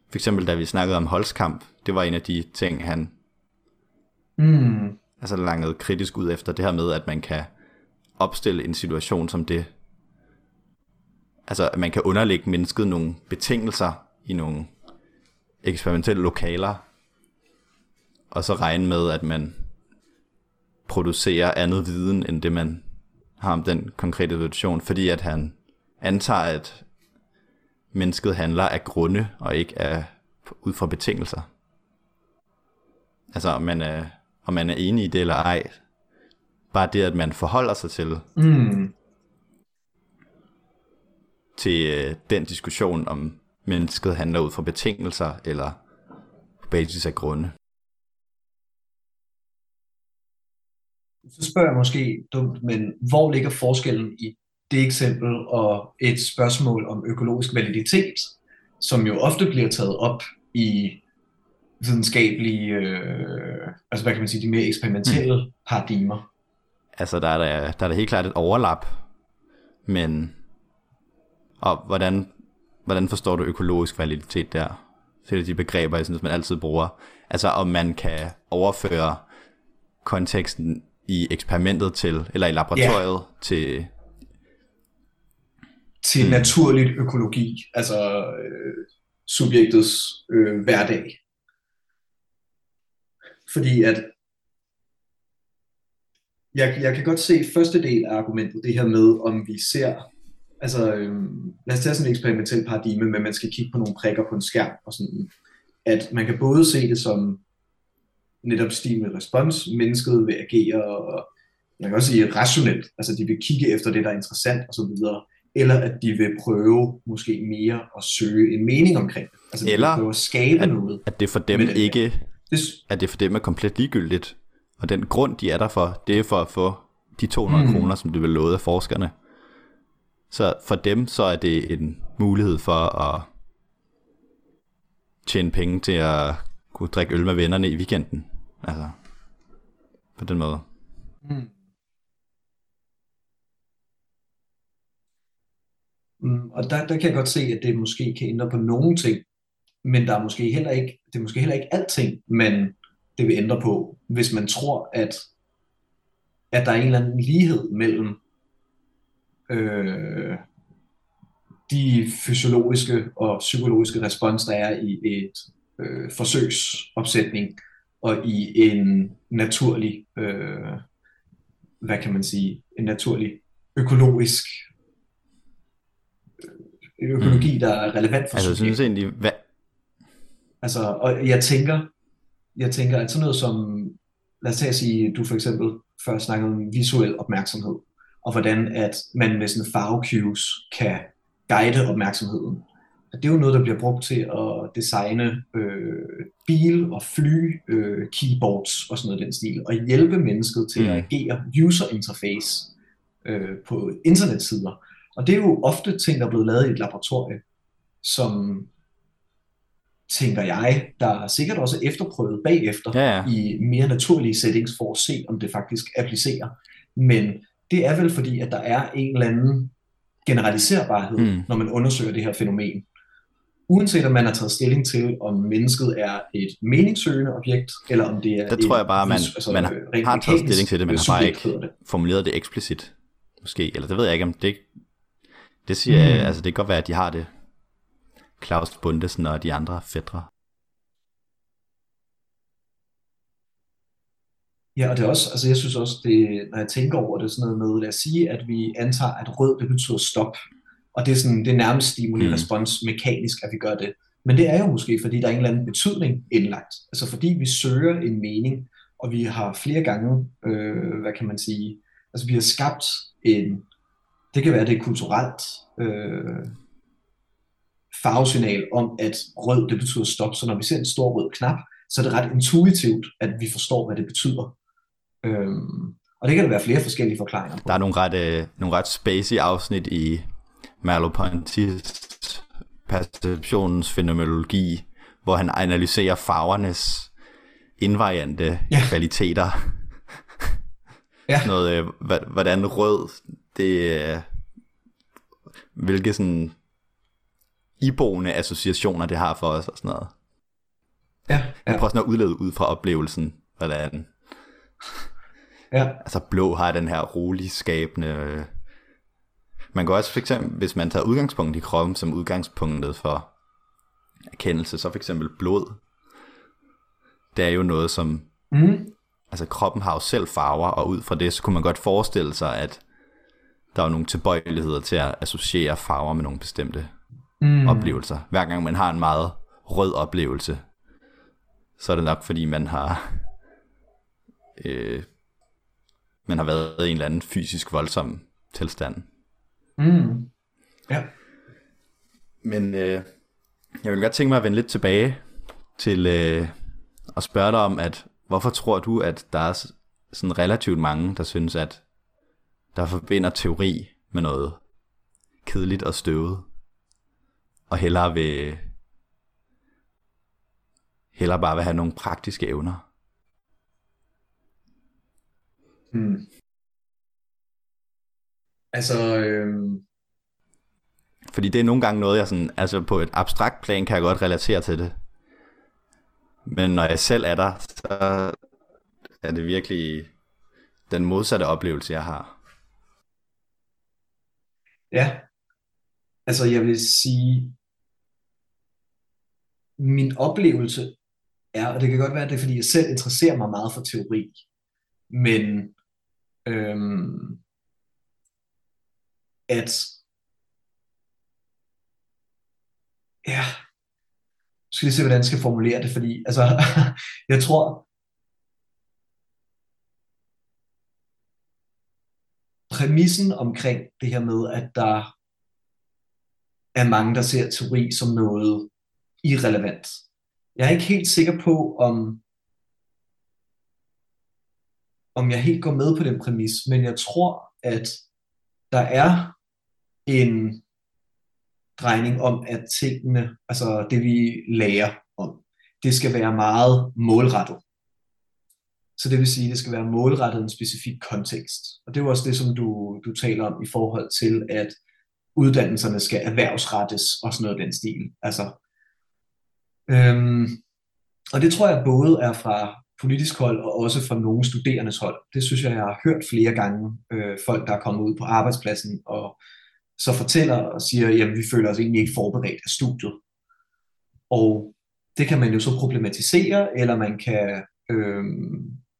For eksempel da vi snakkede om holdskamp, det var en af de ting, han mm. altså langede kritisk ud efter det her med, at man kan opstille en situation som det. Altså, at man kan underlægge mennesket nogle betingelser i nogle eksperimentelle lokaler, og så regne med, at man producerer andet viden, end det man har om den konkrete situation, fordi at han antager, at mennesket handler af grunde, og ikke af, ud fra betingelser. Altså, om man, er, om man er enig i det eller ej. Bare det, at man forholder sig til, mm. til øh, den diskussion, om mennesket handler ud fra betingelser, eller på basis af grunde. Så spørger jeg måske dumt, men hvor ligger forskellen i det eksempel og et spørgsmål om økologisk validitet, som jo ofte bliver taget op i videnskabelige, øh, altså hvad kan man sige, de mere eksperimentelle mm. paradigmer. Altså der er der, der er der helt klart et overlap, men og hvordan, hvordan forstår du økologisk validitet der? Det er de begreber, jeg synes, man altid bruger. Altså om man kan overføre konteksten i eksperimentet til, eller i laboratoriet yeah. til, til mm. naturligt økologi, altså øh, subjektets øh, hverdag. Fordi at jeg, jeg kan godt se første del af argumentet, det her med, om vi ser, altså øh, lad os tage sådan et eksperimentelt paradigme, men man skal kigge på nogle prikker på en skærm, og sådan, at man kan både se det som netop stimuli respons, mennesket vil agere og jeg kan også sige rationelt, altså de vil kigge efter det, der er interessant og så videre, eller at de vil prøve måske mere at søge en mening omkring det. Altså de Eller prøve at skabe at, noget. at det for dem med det. ikke, Det, at det for dem er komplet ligegyldigt. Og den grund, de er der for, det er for at få de 200 mm. kroner, som det vil love af forskerne. Så for dem, så er det en mulighed for at tjene penge til at kunne drikke øl med vennerne i weekenden. Altså, på den måde. Mm. mm, og der, der kan jeg godt se, at det måske kan ændre på nogle ting, men der er måske heller ikke, det er måske heller ikke alting, men det vil ændre på, hvis man tror, at, at der er en eller anden lighed mellem øh, de fysiologiske og psykologiske respons, der er i et øh, forsøgsopsætning, og i en naturlig, øh, hvad kan man sige, en naturlig økologisk øh, økologi, der er relevant for Altså, jeg synes egentlig, hvad, Altså, og jeg tænker, jeg tænker, at sådan noget som, lad os tage at sige, du for eksempel før snakkede om visuel opmærksomhed, og hvordan at man med sådan farve cues kan guide opmærksomheden. Det er jo noget, der bliver brugt til at designe øh, bil- og fly øh, keyboards og sådan noget den stil, og hjælpe mennesket til at Mm. agere user interface øh, på internetsider. Og det er jo ofte ting, der er blevet lavet i et laboratorie, som tænker jeg, der sikkert også er efterprøvet bagefter Ja, ja. i mere naturlige settings for at se, om det faktisk applicerer. Men det er vel fordi, at der er en eller anden generaliserbarhed, mm. når man undersøger det her fænomen. Uanset om man har taget stilling til, om mennesket er et meningssøgende objekt, eller om det er Der et tror jeg bare, man, altså, man øh, rent har taget mekanisk stilling til det, men har bare ikke det. formuleret det eksplicit. Måske, eller det ved jeg ikke, om det Det siger jeg, Mm. altså det kan godt være, at de har det. Claus Bundesen og de andre fædre. Ja, og det er også, altså jeg synes også, det, når jeg tænker over det, sådan noget med, lad os sige, at vi antager, at rød, det betyder stop, og det er sådan, det er nærmest stimuli Mm. mekanisk, at vi gør det. Men det er jo måske, fordi der er en eller anden betydning indlagt. Altså fordi vi søger en mening, og vi har flere gange, øh, hvad kan man sige, altså vi har skabt en, det kan være det er kulturelt, øh, farvesignal om, at rød, det betyder stop. Så når vi ser en stor rød knap, så er det ret intuitivt, at vi forstår, hvad det betyder. Øhm, og det kan der være flere forskellige forklaringer på. Der er nogle ret, øh, nogle ret spacey afsnit i Merleau-Ponty's perceptionens fænomenologi, hvor han analyserer farvernes invariante Ja. kvaliteter. Ja. Noget, øh, hvordan rød, det er, hvilke sådan iboende associationer det har for os og sådan noget. Ja, Jeg ja, prøver sådan at udlede ud fra oplevelsen, hvordan ja, altså blå har den her rolig skabende... Man kan også for eksempel, hvis man tager udgangspunkt i kroppen som udgangspunktet for erkendelse, så for eksempel blod, det er jo noget, som... mm, Altså kroppen har jo selv farver, og ud fra det, så kunne man godt forestille sig, at der er nogle tilbøjeligheder til at associere farver med nogle bestemte mm, oplevelser. Hver gang man har en meget rød oplevelse, så er det nok fordi man har øh, man har været i en eller anden fysisk voldsom tilstand. Mm, ja, Men øh, jeg vil godt tænke mig at vende lidt tilbage til øh, at spørge dig om, at hvorfor tror du, at der er sådan relativt mange, der synes, at der forbinder teori med noget kedeligt og støvet, og hellere vil hellere bare vil have nogle praktiske evner. mm. Altså, øhm, Fordi det er nogle gange noget, jeg sådan, altså på et abstrakt plan kan jeg godt relatere til det. Men når jeg selv er der, så er det virkelig den modsatte oplevelse, jeg har. ja, altså jeg vil sige, min oplevelse er, og det kan godt være, at det er, fordi jeg selv interesserer mig meget for teori, men øhm, at ja, nu skal lige se, hvordan jeg skal formulere det, fordi altså, jeg tror, præmissen omkring det her med, at der er mange, der ser teori som noget irrelevant. Jeg er ikke helt sikker på, om, om jeg helt går med på den præmis, men jeg tror, at der er en drejning om, at tingene, altså det vi lærer om, det skal være meget målrettet. Så det vil sige, at det skal være målrettet en specifik kontekst. Og det er jo også det, som du, du taler om i forhold til, at uddannelserne skal erhvervsrettes og sådan noget den stil. Altså, øhm, og det tror jeg både er fra politisk hold og også fra nogle studerendes hold. Det synes jeg, jeg har hørt flere gange øh, folk, der er kommet ud på arbejdspladsen og så fortæller og siger, at vi føler os egentlig ikke forberedt af studiet. Og det kan man jo så problematisere, eller man kan, øh,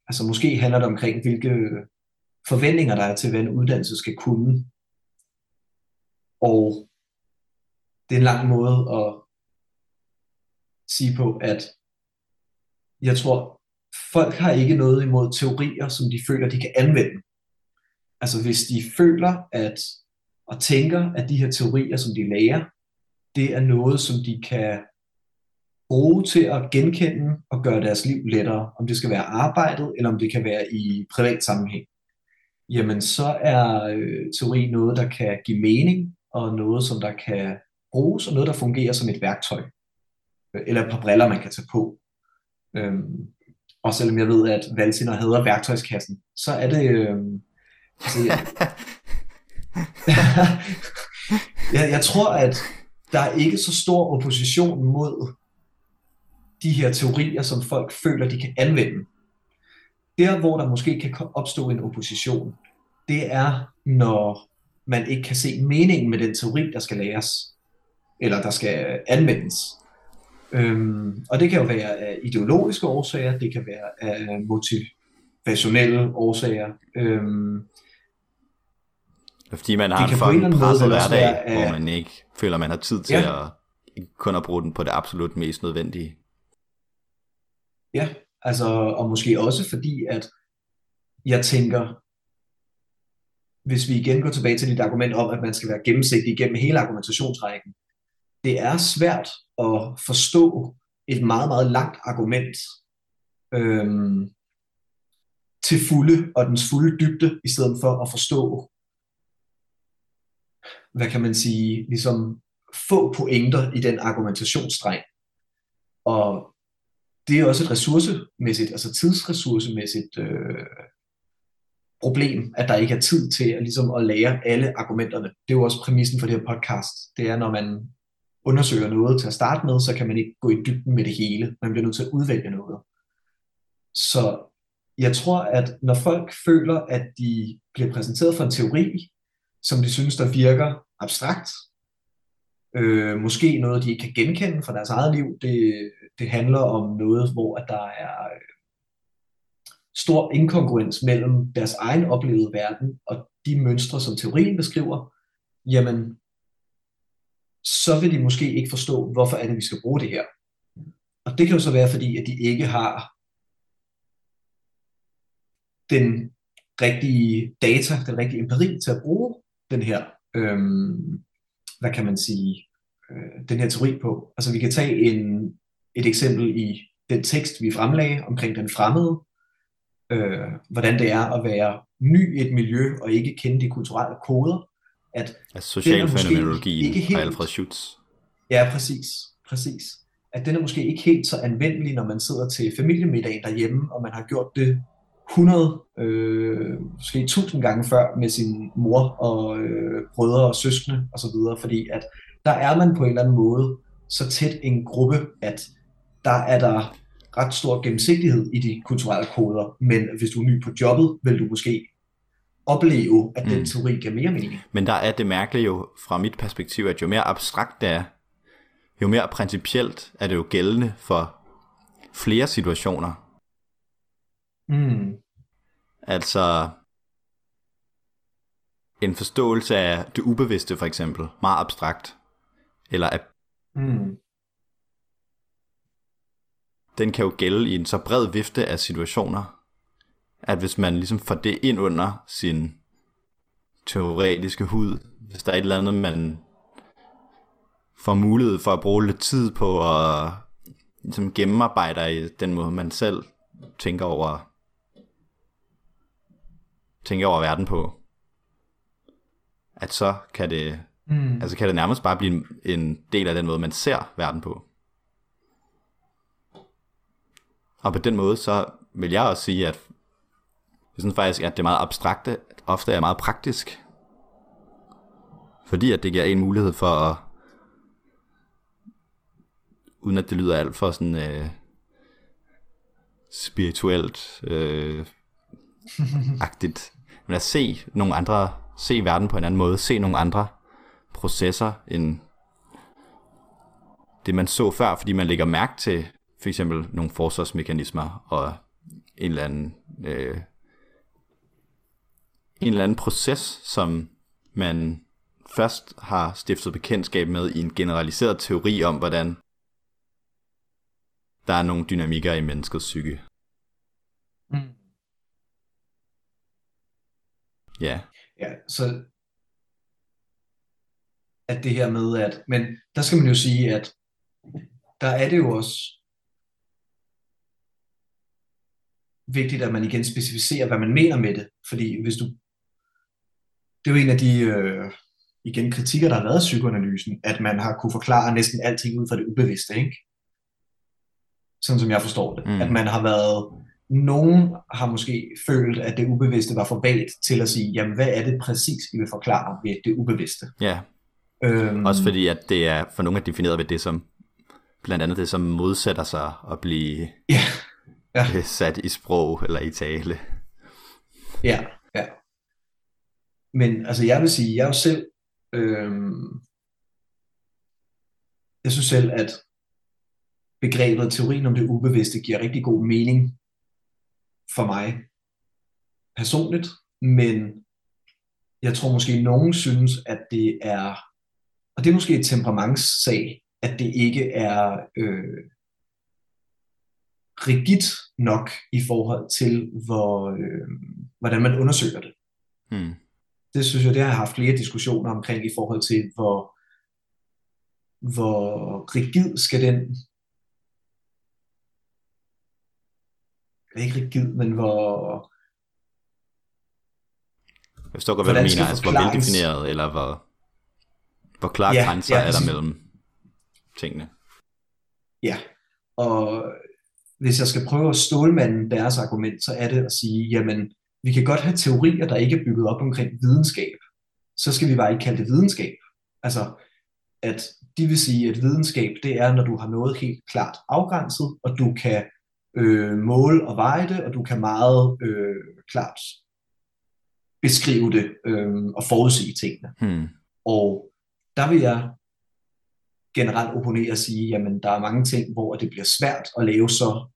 altså måske handler det omkring, hvilke forventninger der er til, hvad en uddannelse skal kunne. Og det er en lang måde at sige på, at jeg tror, folk har ikke noget imod teorier, som de føler, de kan anvende. Altså hvis de føler, at og tænker, at de her teorier, som de lærer, det er noget, som de kan bruge til at genkende og gøre deres liv lettere. Om det skal være arbejdet, eller om det kan være i privat sammenhæng. Jamen så er øh, teori noget, der kan give mening, og noget, som der kan bruges, og noget, der fungerer som et værktøj. Eller et par briller, man kan tage på. Øhm, og selvom jeg ved, at Valsiner hedder værktøjskassen, så er det... Øhm, altså, jeg, jeg, jeg tror, at der er ikke så stor opposition mod de her teorier, som folk føler, de kan anvende. Der, hvor der måske kan opstå en opposition, det er, når man ikke kan se meningen med den teori, der skal læres, eller der skal anvendes. Øhm, og det kan jo være af ideologiske årsager, det kan være af motivationelle årsager. Øhm, fordi man har en fucking presset hverdag, være, hvor man ikke føler, man har tid til ja. at kun at bruge den på det absolut mest nødvendige. Ja, altså, og måske også fordi, at jeg tænker, hvis vi igen går tilbage til dit argument om, at man skal være gennemsigtig igennem hele argumentationsrækken, det er svært at forstå et meget, meget langt argument øhm, til fulde og dens fulde dybde, i stedet for at forstå hvad kan man sige, ligesom få pointer i den argumentationsstreng. Og det er også et ressourcemæssigt, altså tidsressourcemæssigt øh, problem, at der ikke er tid til at, ligesom at lære alle argumenterne. Det er jo også præmissen for det her podcast. Det er, når man undersøger noget til at starte med, så kan man ikke gå i dybden med det hele. Man bliver nødt til at udvælge noget. Så jeg tror, at når folk føler, at de bliver præsenteret for en teori, som de synes, der virker abstrakt. Øh, måske noget, de ikke kan genkende fra deres eget liv. Det, det handler om noget, hvor at der er øh, stor inkongruens mellem deres egen oplevede verden og de mønstre, som teorien beskriver. Jamen, så vil de måske ikke forstå, hvorfor er det, vi skal bruge det her. Og det kan jo så være, fordi at de ikke har den rigtige data, den rigtige empiri til at bruge den her, øhm, hvad kan man sige, øh, den her teori på. Altså vi kan tage en, et eksempel i den tekst, vi fremlagde omkring den fremmede, øh, hvordan det er at være ny i et miljø og ikke kende de kulturelle koder. At altså social fænomenologi ikke helt, Alfred Schutz. Ja, præcis, præcis. At den er måske ikke helt så anvendelig, når man sidder til familiemiddag derhjemme, og man har gjort det 100, øh, måske 1000 gange før med sin mor og øh, brødre og søskende osv., fordi at der er man på en eller anden måde så tæt en gruppe, at der er der ret stor gennemsigtighed i de kulturelle koder, men hvis du er ny på jobbet, vil du måske opleve, at den mm. teori giver mere mening. Men der er det mærkelige jo fra mit perspektiv, at jo mere abstrakt det er, jo mere principielt er det jo gældende for flere situationer. Mm. Altså en forståelse af det ubevidste for eksempel, meget abstrakt, eller at mm. den kan jo gælde i en så bred vifte af situationer, at hvis man ligesom får det ind under sin teoretiske hud, hvis der er et eller andet, man får mulighed for at bruge lidt tid på at ligesom gennemarbejde i den måde, man selv tænker over, tænker over verden på, at så kan det, mm. altså kan det nærmest bare blive en, en del af den måde, man ser verden på. Og på den måde, så vil jeg også sige, at jeg synes faktisk, at det er meget abstrakte, ofte er meget praktisk. Fordi at det giver en mulighed for at, uden at det lyder alt for sådan øh, spirituelt øh, agtigt, men at se nogle andre, se verden på en anden måde, se nogle andre processer end det man så før, fordi man lægger mærke til for eksempel nogle forsvarsmekanismer og en eller anden øh, en eller anden proces, som man først har stiftet bekendtskab med i en generaliseret teori om, hvordan der er nogle dynamikker i menneskets psyke. Ja. Ja, så at det her med, at, men der skal man jo sige, at der er det jo også vigtigt, at man igen specificerer, hvad man mener med det. Fordi hvis du... Det er jo en af de øh, igen kritikker, der har været af psykoanalysen, at man har kunne forklare næsten alting ud fra det ubevidste, ikke? Sådan som jeg forstår det. Mm. At man har været... Nogen har måske følt, at det ubevidste var for vagt til at sige, jamen hvad er det præcis, vi vil forklare ved det ubevidste? Ja. Øhm, Også fordi, at det er for nogle er defineret ved det, som blandt andet det, som modsætter sig at blive ja ja. sat i sprog eller i tale. Ja, ja. Men altså jeg vil sige, jeg er jo selv, øhm, jeg synes selv, at begrebet teorien om det ubevidste giver rigtig god mening for mig personligt, men jeg tror måske nogen synes, at det er, og det er måske et temperamentssag, at det ikke er øh, rigidt nok i forhold til, hvor, øh, hvordan man undersøger det. Hmm. Det synes jeg, det har jeg haft flere diskussioner omkring i forhold til, hvor, hvor rigid skal den ikke rigid, men hvor jeg forstår godt, hvad du mener, altså hvor veldefineret, eller hvor, hvor klare ja, grænser ja, er der mellem tingene. Ja, og hvis jeg skal prøve at stålmande deres argument, så er det at sige, jamen, vi kan godt have teorier, der ikke er bygget op omkring videnskab. Så skal vi bare ikke kalde det videnskab. Altså, at de vil sige, at videnskab, det er, når du har noget helt klart afgrænset, og du kan øh, måle og veje det, og du kan meget øh, klart beskrive det øh, og forudsige tingene. Hmm. Og der vil jeg generelt opponere og sige, jamen der er mange ting, hvor det bliver svært at lave så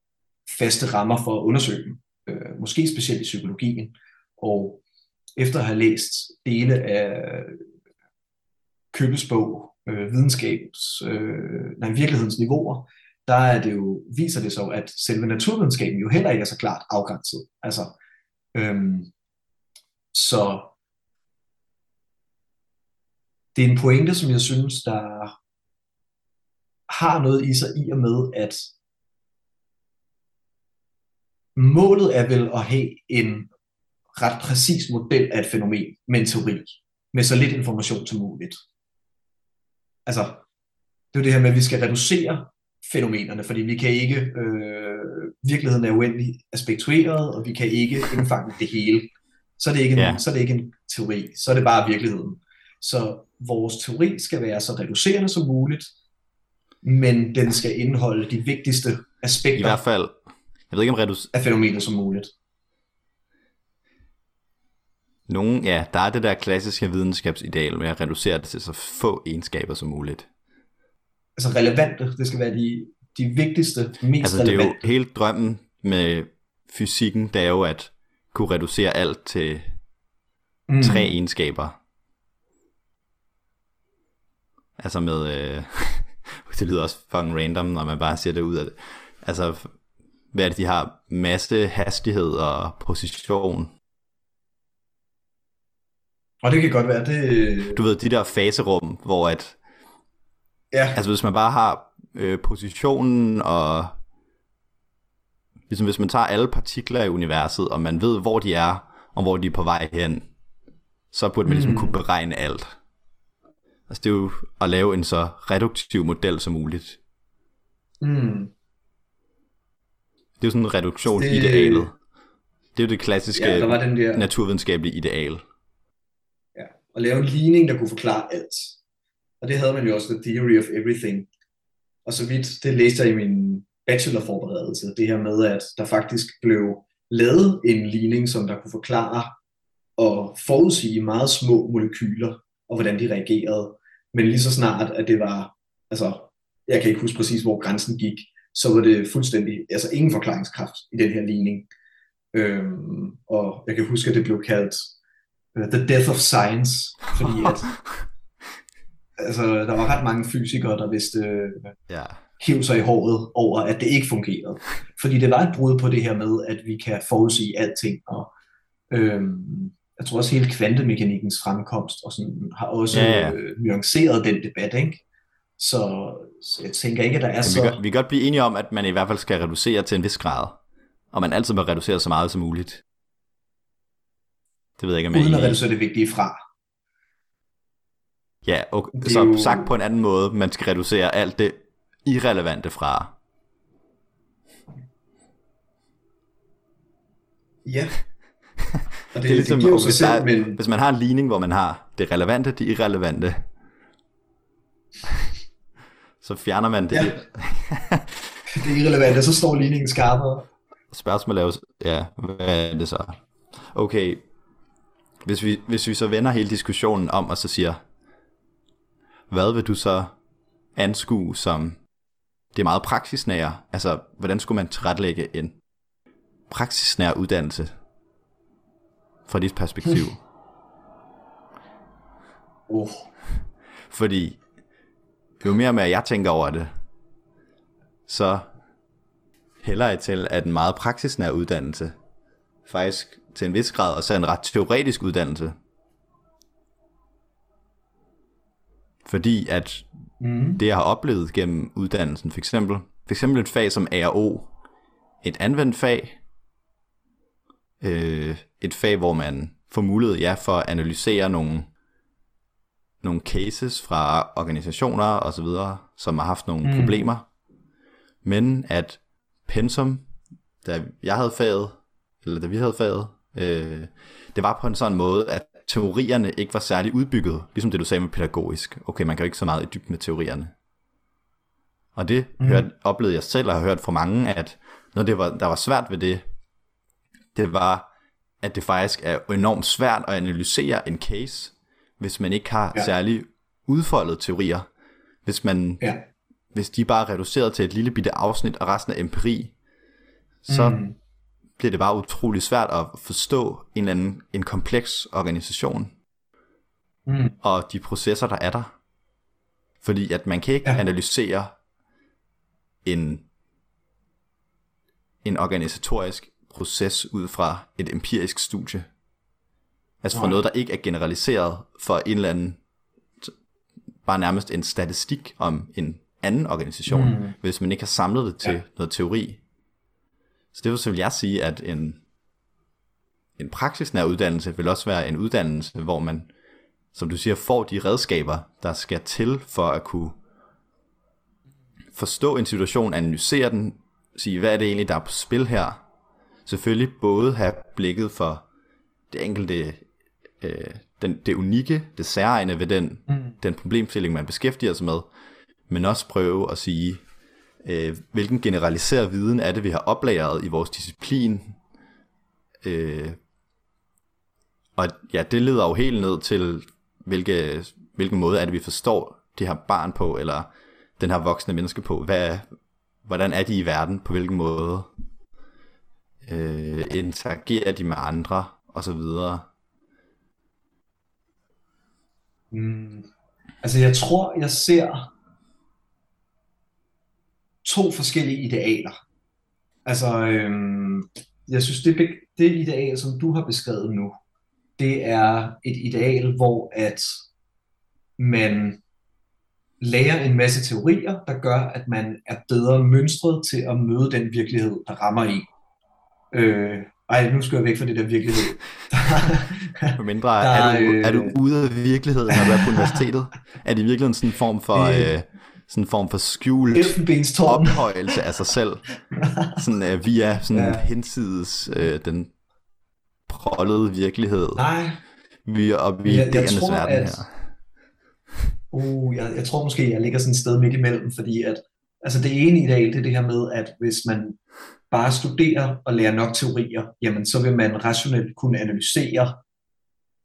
faste rammer for at undersøge dem. Øh, måske specielt i psykologien. Og efter at have læst dele af Købes bog, øh, videnskabs, øh, nej, virkelighedens niveauer, der er det jo, viser det så, at selve naturvidenskaben jo heller ikke er så klart afgrænset. Altså, øhm, så det er en pointe, som jeg synes, der har noget i sig i og med, at målet er vel at have en ret præcis model af et fænomen med en teori, med så lidt information som muligt. Altså, det er jo det her med, at vi skal reducere fænomenerne, fordi vi kan ikke, øh, virkeligheden er uendelig aspektueret, og vi kan ikke indfange det hele. Så er det, ikke en, yeah. så er det ikke en teori, så er det bare virkeligheden. Så vores teori skal være så reducerende som muligt, men den skal indeholde de vigtigste aspekter. I hvert fald, jeg ved ikke om redus... af fænomenet som muligt. Nogen, ja, der er det der klassiske videnskabsideal med at reducere det til så få egenskaber som muligt. Altså relevante, det skal være de, de vigtigste, mest altså, relevante. det er jo helt drømmen med fysikken, det er jo at kunne reducere alt til mm. tre egenskaber. Altså med, øh, det lyder også fucking random, når man bare siger det ud af det. Altså, hvad er det, de har? Masse, hastighed og position. Og det kan godt være, det... Du ved, de der faserum, hvor at... Ja. Altså hvis man bare har øh, positionen og... Ligesom hvis man tager alle partikler i universet, og man ved, hvor de er, og hvor de er på vej hen, så burde man ligesom Mm. kunne beregne alt. Altså det er jo at lave en så reduktiv model som muligt. Mm. Det er jo sådan en reduktion Det-. Det er jo det klassiske Ja, der var den der... naturvidenskabelige ideal. Ja, og lave en ligning, der kunne forklare alt. Og det havde man jo også, The Theory of Everything. Og så vidt, det læste jeg i min bachelorforberedelse, det her med, at der faktisk blev lavet en ligning, som der kunne forklare og forudsige meget små molekyler, og hvordan de reagerede. Men lige så snart, at det var, altså, jeg kan ikke huske præcis, hvor grænsen gik, så var det fuldstændig, altså ingen forklaringskraft i den her ligning. Øhm, og jeg kan huske, at det blev kaldt uh, The Death of Science, fordi at altså, der var ret mange fysikere, der vidste øh, Ja. hive sig i håret over, at det ikke fungerede. Fordi det var et brud på det her med, at vi kan forudsige alting, og øhm, jeg tror også hele kvantemekanikkens fremkomst og sådan, har også Ja, ja. øh, nuanceret den debat, ikke? Så, så jeg tænker ikke, at der er så... vi, kan, vi kan godt blive enige om, at man i hvert fald skal reducere til en vis grad. Og man altid må reducere så meget som muligt. Det ved jeg ikke, om jeg uden at reducere det vigtige fra. Ja, okay. Så jo- sagt på en anden måde, man skal reducere alt det irrelevante fra. Ja. Og det, Det er ligesom, det giver hvis, der selv, er, men hvis man har en ligning, hvor man har det relevante, det irrelevante, så fjerner man det. Ja. det er irrelevant, og så står ligningen skarpere. Spørgsmålet er jo, ja, hvad er det så? Okay, hvis vi, hvis vi så vender hele diskussionen om, og så siger, hvad vil du så anskue som det er meget praksisnære? Altså, hvordan skulle man tilrettelægge en praksisnær uddannelse fra dit perspektiv? Oh. Fordi jo mere med jeg tænker over det, så hælder jeg til, at en meget praksisnær uddannelse faktisk til en vis grad også er en ret teoretisk uddannelse. Fordi at Mm. det, jeg har oplevet gennem uddannelsen, for eksempel, for eksempel et fag som ARO, et anvendt fag, øh, et fag, hvor man får mulighed ja, for at analysere nogle, nogle cases fra organisationer og så videre, som har haft nogle mm. problemer, men at pensum, da jeg havde faget, eller da vi havde faget, øh, det var på en sådan måde, at teorierne ikke var særlig udbygget, ligesom det du sagde med pædagogisk. Okay, man kan jo ikke så meget i dybden med teorierne. Og det mm. hørte, oplevede jeg selv og har hørt fra mange, at noget det var, der var svært ved det, det var, at det faktisk er enormt svært at analysere en case, hvis man ikke har Ja. særlig udfoldet teorier. Hvis man Ja. hvis de bare er reduceret til et lille bitte afsnit og resten er empiri, så Mm. Bliver det bare utrolig svært at forstå en eller anden en kompleks organisation Mm. og de processer, der er der. Fordi at man kan ikke Ja. analysere en, en organisatorisk proces ud fra et empirisk studie. Altså fra Nej. noget, der ikke er generaliseret for en eller anden, bare nærmest en statistik om en anden organisation, Mm. hvis man ikke har samlet det til ja. noget teori. Så det så vil jeg sige, at en, en praksisnær uddannelse vil også være en uddannelse, hvor man, som du siger, får de redskaber, der skal til for at kunne forstå en situation, analysere den, sige, hvad er det egentlig, der er på spil her. Selvfølgelig både have blikket for det enkelte, øh, den, det unikke, det særegne ved den, Mm. den problemstilling, man beskæftiger sig med, men også prøve at sige, øh, hvilken generaliseret viden er det, vi har oplagret i vores disciplin. Øh, og ja, det leder jo helt ned til, hvilke, hvilken måde er det, vi forstår det her barn på, eller den her voksne menneske på. Hvad, hvordan er de i verden, på hvilken måde øh, interagerer de med andre, og så videre. Mm. Altså jeg tror, jeg ser to forskellige idealer. Altså, øhm, jeg synes, det, det ideal, som du har beskrevet nu, det er et ideal, hvor at man lærer en masse teorier, der gør, at man er bedre mønstret til at møde den virkelighed, der rammer en. Øh, ej, nu skal jeg væk fra det der virkelighed. For mindre, der, er, du, er du øh, ude af virkeligheden, når du er på universitetet? Er det virkelig sådan en form for... Øh, øh sådan en form for skjult ophøjelse af sig selv, sådan uh, via sådan ja. hensides uh, den prollede virkelighed. Nej. Vi er oppe i jeg, jeg tror, verden at, her. Uh, jeg, jeg tror måske, jeg ligger sådan et sted midt imellem, fordi at altså det ene ideal, det er det her med, at hvis man bare studerer og lærer nok teorier, jamen så vil man rationelt kunne analysere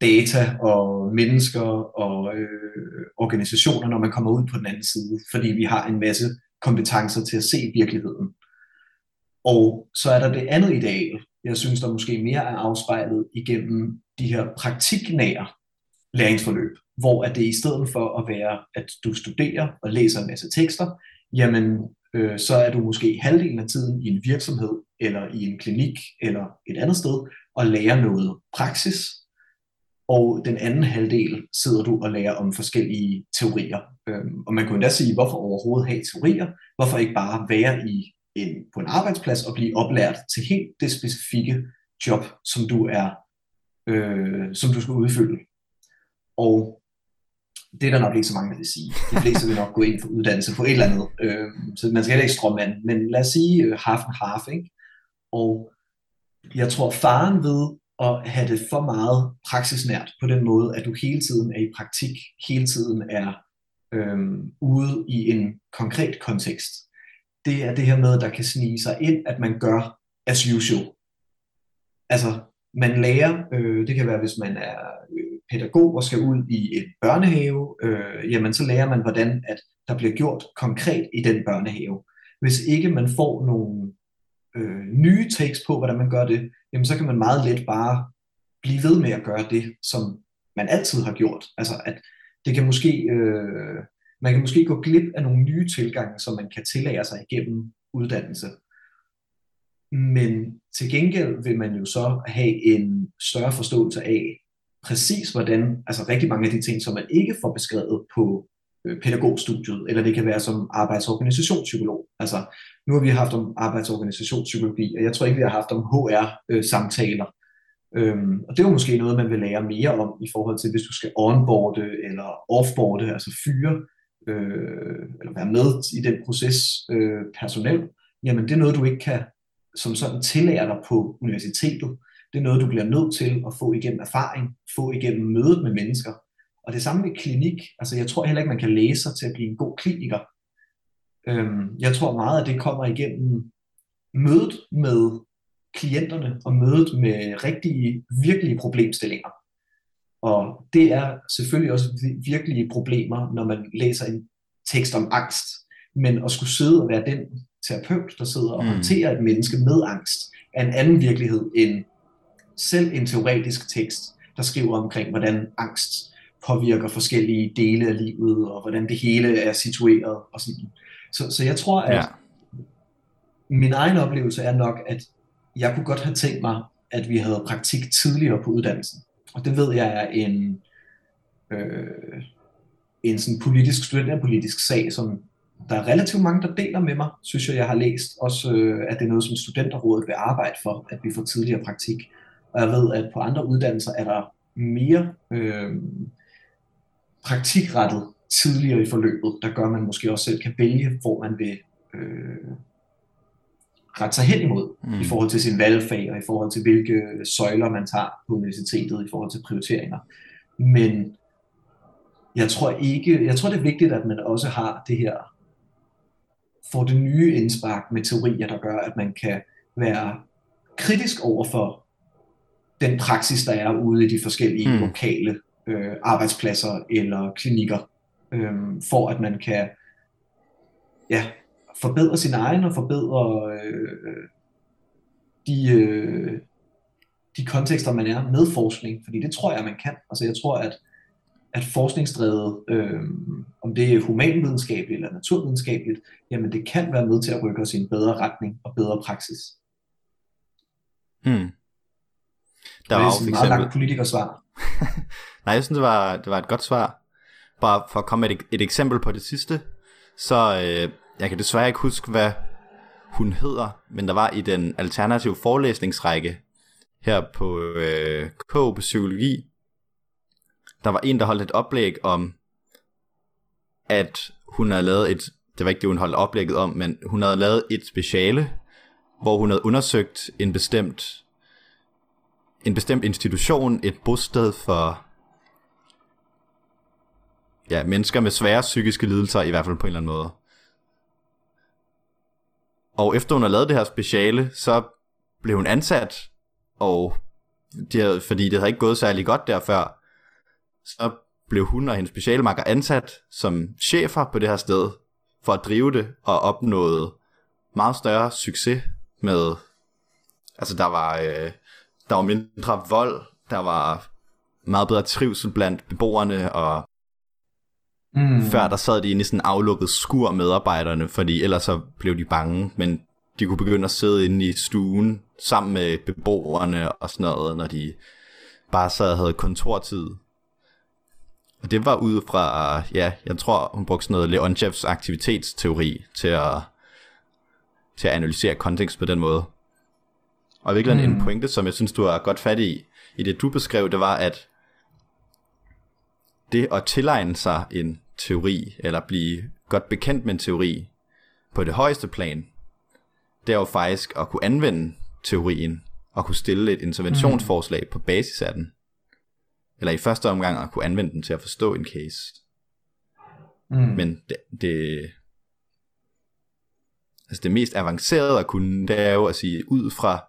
data og mennesker og øh, organisationer, når man kommer ud på den anden side, fordi vi har en masse kompetencer til at se virkeligheden. Og så er der det andet ideal, jeg synes, der måske mere er afspejlet igennem de her praktiknære læringsforløb, hvor at det i stedet for at være, at du studerer og læser en masse tekster, jamen øh, så er du måske halvdelen af tiden i en virksomhed, eller i en klinik, eller et andet sted, og lærer noget praksis, og den anden halvdel sidder du og lærer om forskellige teorier. Øhm, og man kunne endda sige, hvorfor overhovedet have teorier? Hvorfor ikke bare være i en, på en arbejdsplads og blive oplært til helt det specifikke job, som du er, øh, som du skal udfylde. Og det er der nok ikke så mange, der vil sige. De fleste vil nok gå ind for uddannelse på et eller andet. Øh, så man skal heller ikke stråmand. Men lad os sige øh, half and half. Ikke? Og jeg tror, faren ved at have det for meget praksisnært på den måde, at du hele tiden er i praktik, hele tiden er øhm, ude i en konkret kontekst, det er det her med, at der kan snige sig ind, at man gør as usual. Altså, man lærer, øh, det kan være, hvis man er øh, pædagog og skal ud i en børnehave, øh, jamen så lærer man, hvordan at der bliver gjort konkret i den børnehave. Hvis ikke man får nogle øh, nye takes på, hvordan man gør det, jamen så kan man meget let bare blive ved med at gøre det, som man altid har gjort. Altså at det kan måske, øh, man kan måske gå glip af nogle nye tilgange, som man kan tillære sig igennem uddannelse. Men til gengæld vil man jo så have en større forståelse af præcis hvordan, altså rigtig mange af de ting, som man ikke får beskrevet på øh, pædagogstudiet, eller det kan være som arbejdsorganisationspsykolog. Altså, nu har vi haft om arbejdsorganisationspsykologi, og jeg tror ikke, vi har haft om HR-samtaler. Øh, øhm, og det er jo måske noget, man vil lære mere om i forhold til, hvis du skal onboarde eller offboarde, altså fyre, øh, eller være med i den proces øh, personel, jamen det er noget, du ikke kan som sådan tillære dig på universitetet. Det er noget, du bliver nødt til at få igennem erfaring, få igennem mødet med mennesker. Og det samme med klinik. Altså jeg tror heller ikke, man kan læse sig til at blive en god kliniker. Øhm, jeg tror meget, at det kommer igennem mødet med klienterne og mødet med rigtige, virkelige problemstillinger. Og det er selvfølgelig også virkelige problemer, når man læser en tekst om angst. Men at skulle sidde og være den terapeut, der sidder og mm. håndterer et menneske med angst, er en anden virkelighed end selv en teoretisk tekst, der skriver omkring, hvordan angst påvirker forskellige dele af livet, og hvordan det hele er situeret. Og sådan. Så, så jeg tror, at ja. min egen oplevelse er nok, at jeg kunne godt have tænkt mig, at vi havde praktik tidligere på uddannelsen. Og det ved jeg er en, øh, en sådan politisk, studenterpolitisk sag, som der er relativt mange, der deler med mig, synes jeg, jeg har læst. Også øh, at det er noget, som studenterrådet vil arbejde for, at vi får tidligere praktik. Og jeg ved, at på andre uddannelser er der mere øh, praktikrettet tidligere i forløbet, der gør, at man måske også selv kan vælge, hvor man vil øh, rette sig hen imod, mm. i forhold til sin valgfag, og i forhold til hvilke søjler man tager på universitetet, i forhold til prioriteringer. Men jeg tror ikke, jeg tror det er vigtigt, at man også har det her, får det nye indspark med teorier, der gør, at man kan være kritisk over for den praksis, der er ude i de forskellige mm. lokale øh, arbejdspladser eller klinikker, øh, for at man kan ja, forbedre sin egen og forbedre øh, de, øh, de kontekster, man er med forskning, fordi det tror jeg, man kan. Altså jeg tror, at, at forskningsdrevet, øh, om det er humanvidenskabeligt eller naturvidenskabeligt, jamen det kan være med til at rykke os i en bedre retning og bedre praksis. Hmm. Der det var er jo for et meget langt eksempel... politikersvar. Nej, jeg synes, det var, det var et godt svar. Bare for at komme med et, et eksempel på det sidste, så øh, jeg kan desværre ikke huske, hvad hun hedder, men der var i den alternative forelæsningsrække her på øh, K på Psykologi, der var en, der holdt et oplæg om, at hun havde lavet et, det var ikke det, hun holdt oplægget om, men hun havde lavet et speciale, hvor hun havde undersøgt en bestemt en bestemt institution, et bosted for ja, mennesker med svære psykiske lidelser, i hvert fald på en eller anden måde. Og efter hun har lavet det her speciale, så blev hun ansat, og de havde, fordi det havde ikke gået særlig godt der før, så blev hun og hendes specialmakker ansat som chefer på det her sted, for at drive det, og opnåede meget større succes med, altså der var, øh, der var mindre vold, der var meget bedre trivsel blandt beboerne, og Mm. før der sad de inde i sådan en aflukket skur medarbejderne, fordi ellers så blev de bange, men de kunne begynde at sidde inde i stuen sammen med beboerne og sådan noget, når de bare sad og havde kontortid. Og det var ud fra, ja, jeg tror hun brugte sådan noget Leontievs aktivitetsteori til at, til at analysere kontekst på den måde. Og virkelig mm. en pointe, som jeg synes, du har godt fat i, i det du beskrev, det var, at det at tilegne sig en teori, eller blive godt bekendt med en teori på det højeste plan, det er jo faktisk at kunne anvende teorien, og kunne stille et interventionsforslag på basis af den. Eller i første omgang at kunne anvende den til at forstå en case. Mm. Men det, det, altså det mest avancerede at kunne, det er jo at sige, ud fra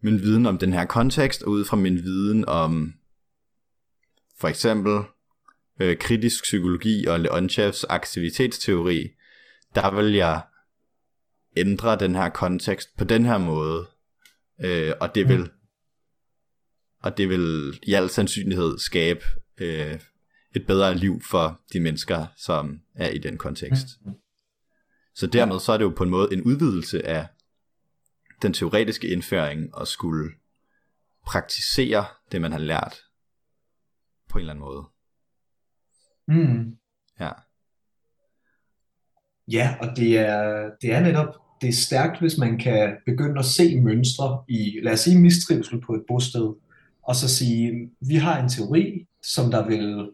min viden om den her kontekst, og ud fra min viden om for eksempel øh, kritisk psykologi og Leontievs aktivitetsteori, der vil jeg ændre den her kontekst på den her måde, øh, og det vil og det vil i al sandsynlighed skabe øh, et bedre liv for de mennesker, som er i den kontekst. Så dermed så er det jo på en måde en udvidelse af den teoretiske indføring og skulle praktisere det, man har lært på en eller anden måde. Mm. Ja. Ja, og det er, det er netop det er stærkt, hvis man kan begynde at se mønstre i, lad os sige, mistrivsel på et bosted, og så sige, vi har en teori, som der vil,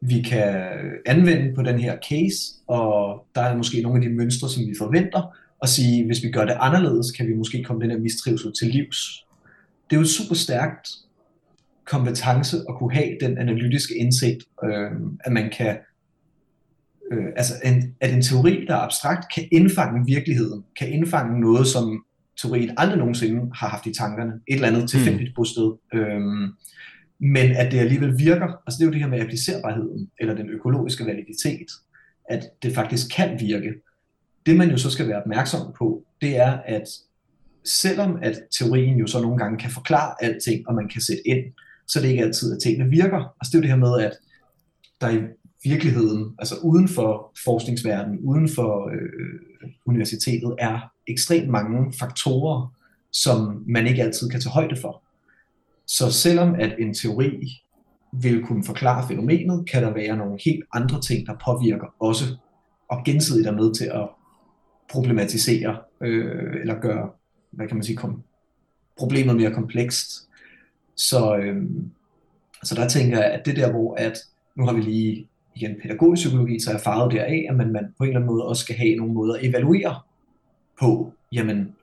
vi kan anvende på den her case, og der er måske nogle af de mønstre, som vi forventer, og sige, hvis vi gør det anderledes, kan vi måske komme den her mistrivsel til livs. Det er jo et super stærkt kompetence at kunne have den analytiske indsigt, øh, at man kan øh, altså en, at en teori, der er abstrakt, kan indfange virkeligheden, kan indfange noget, som teorien aldrig nogensinde har haft i tankerne, et eller andet tilfældigt bosted, øhm, men at det alligevel virker, altså det er jo det her med applicerbarheden, eller den økologiske validitet, at det faktisk kan virke. Det man jo så skal være opmærksom på, det er, at selvom at teorien jo så nogle gange kan forklare alting, og man kan sætte ind, så er det ikke altid, at tingene virker. Altså det er jo det her med, at der i virkeligheden, altså uden for forskningsverdenen, uden for øh, universitetet, er ekstremt mange faktorer, som man ikke altid kan tage højde for. Så selvom at en teori vil kunne forklare fænomenet, kan der være nogle helt andre ting, der påvirker også, og gensidigt er med til at problematisere, øh, eller gøre, hvad kan man sige, kom, problemet mere komplekst. Så, øh, så der tænker jeg, at det der, hvor at, nu har vi lige igen pædagogisk psykologi, så er farvet deraf, at man, man på en eller anden måde også skal have nogle måder at evaluere på, jamen,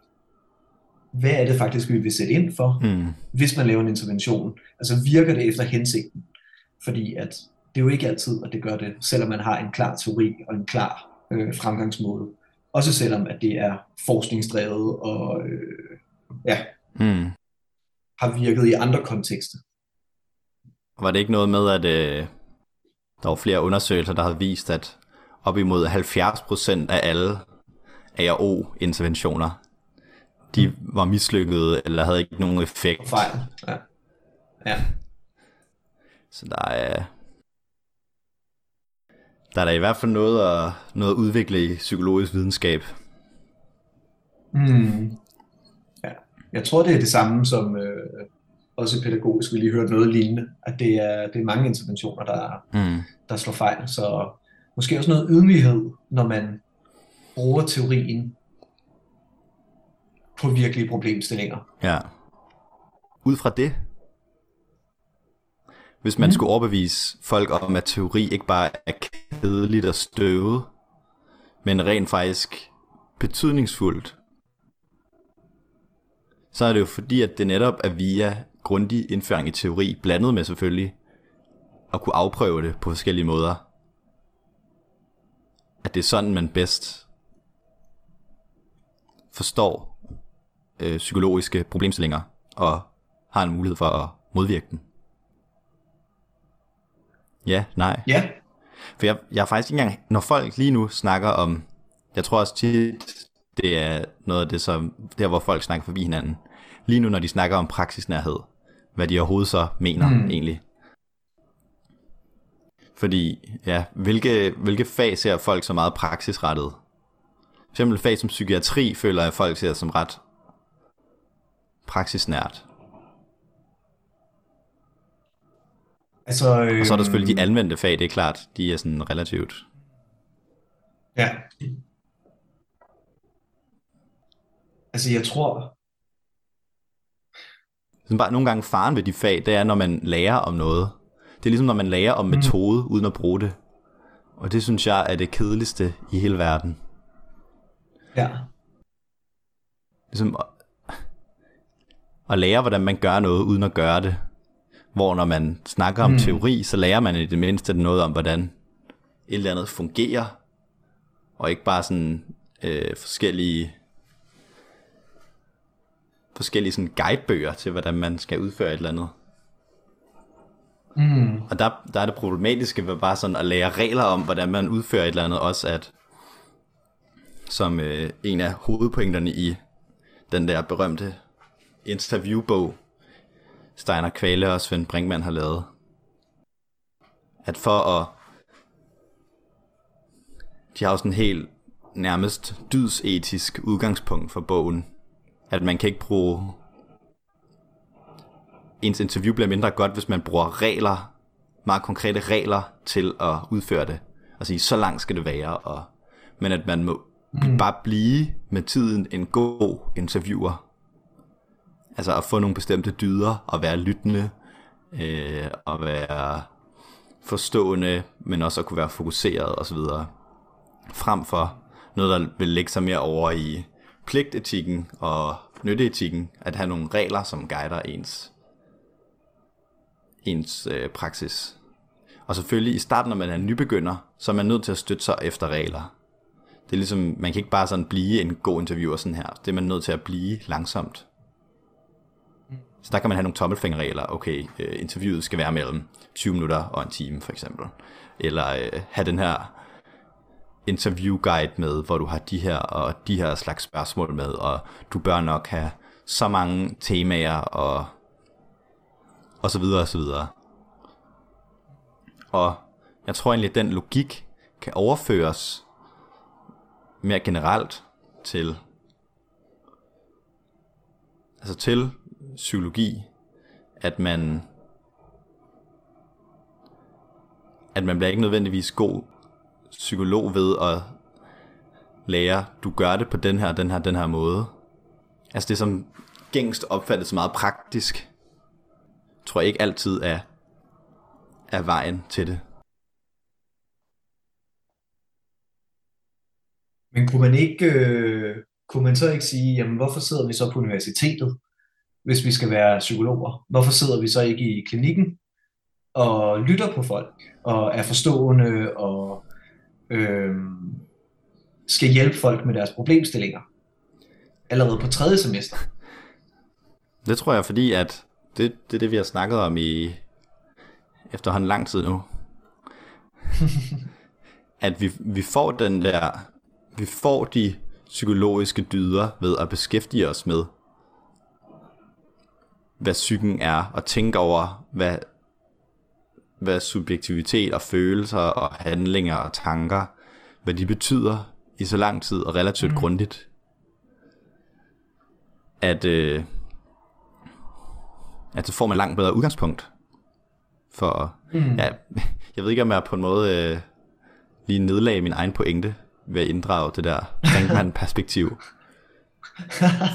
hvad er det faktisk, vi vil sætte ind for, Mm. hvis man laver en intervention? Altså virker det efter hensigten? Fordi at det er jo ikke altid, at det gør det, selvom man har en klar teori og en klar øh, fremgangsmåde. Også selvom at det er forskningsdrevet og øh, ja, Mm. Har virket i andre kontekster. Var det ikke noget med, at øh, der var flere undersøgelser, der havde vist, at op imod 70% af alle ARO-interventioner, de var mislykkede, eller havde ikke nogen effekt. Fejl. Ja. ja. Så der er, der er der i hvert fald noget at, noget at udvikle i psykologisk videnskab. Mm. ja. Jeg tror, det er det samme som, øh, også pædagogisk, vi lige hørt noget lignende, at det er, det er mange interventioner, der, Mm. der slår fejl. Så måske også noget ydmyghed, når man bruger teorien på virkelige problemstillinger. Ja. Ud fra det, hvis man mm. skulle overbevise folk om, at teori ikke bare er kedeligt og støvet, men rent faktisk betydningsfuldt, så er det jo fordi, at det netop er via grundig indføring i teori, blandet med selvfølgelig at kunne afprøve det på forskellige måder. At det er sådan, man bedst forstår øh, psykologiske problemstillinger og har en mulighed for at modvirke dem. Ja, nej. Ja, For jeg, jeg er faktisk ikke engang, når folk lige nu snakker om, jeg tror også tit, det er noget af det, som, der hvor folk snakker forbi hinanden. Lige nu, når de snakker om praksisnærhed, hvad de overhovedet så mener mm. egentlig. Fordi, ja, hvilke, hvilke fag ser folk så meget praksisrettet? For eksempel fag som psykiatri, føler jeg, at folk ser som ret praksisnært. altså... Øh, Og så er der selvfølgelig de anvendte fag, det er klart, de er sådan relativt Ja. Altså, jeg tror... Sådan bare nogle gange faren ved de fag, det er, når man lærer om noget. Det er ligesom, når man lærer om metode, mm. uden at bruge det. Og det synes jeg er det kedeligste i hele verden. Ja. Ligesom at, at lære, hvordan man gør noget, uden at gøre det. Hvor når man snakker om mm. teori, så lærer man i det mindste noget om, hvordan et eller andet fungerer. Og ikke bare sådan øh, forskellige forskellige sådan guidebøger til, hvordan man skal udføre et eller andet. Mm. Og der, der er det problematiske ved bare sådan at lære regler om, hvordan man udfører et eller andet, også at, som øh, en af hovedpointerne i den der berømte interviewbog, Steiner Kvale og Svend Brinkmann har lavet, at for at, de har jo sådan en helt nærmest dydsetisk udgangspunkt for bogen, at man kan ikke bruge ens interview bliver mindre godt, hvis man bruger regler, meget konkrete regler til at udføre det. Og sige, så langt skal det være, og, men at man må mm. bare blive med tiden en god interviewer. Altså at få nogle bestemte dyder, og være lyttende, øh, og være forstående, men også at kunne være fokuseret osv. Frem for noget, der vil lægge sig mere over i pligtetikken og nytteetikken, at have nogle regler, som guider ens ens øh, praksis. Og selvfølgelig i starten, når man er nybegynder, så er man nødt til at støtte sig efter regler. Det er ligesom, man kan ikke bare sådan blive en god interviewer sådan her. Det er man nødt til at blive langsomt. Så der kan man have nogle tommelfingerregler. Okay, øh, interviewet skal være mellem 20 minutter og en time for eksempel. Eller øh, have den her interview guide med, hvor du har de her og de her slags spørgsmål med, og du bør nok have så mange temaer og og så videre og så videre. Og jeg tror egentlig, at den logik kan overføres mere generelt til altså til psykologi, at man at man bliver ikke nødvendigvis god psykolog ved at lære, du gør det på den her, den her, den her måde. Altså det som gængst opfattes meget praktisk, tror jeg ikke altid er, er vejen til det. Men kunne man ikke, øh, kunne man så ikke sige, jamen hvorfor sidder vi så på universitetet, hvis vi skal være psykologer? Hvorfor sidder vi så ikke i klinikken og lytter på folk, og er forstående, og øh, skal hjælpe folk med deres problemstillinger? Allerede på tredje semester. Det tror jeg, fordi at det, det er det, vi har snakket om i efterhånden lang tid nu. at vi, vi får den der, vi får de psykologiske dyder ved at beskæftige os med, hvad psyken er, og tænke over, hvad, hvad subjektivitet og følelser og handlinger og tanker, hvad de betyder i så lang tid og relativt mm. grundigt. At, øh, at så får man langt bedre udgangspunkt for, mm. ja, jeg ved ikke om jeg på en måde øh, lige nedlagde min egen pointe ved at inddrage det der Brinkmann-perspektiv.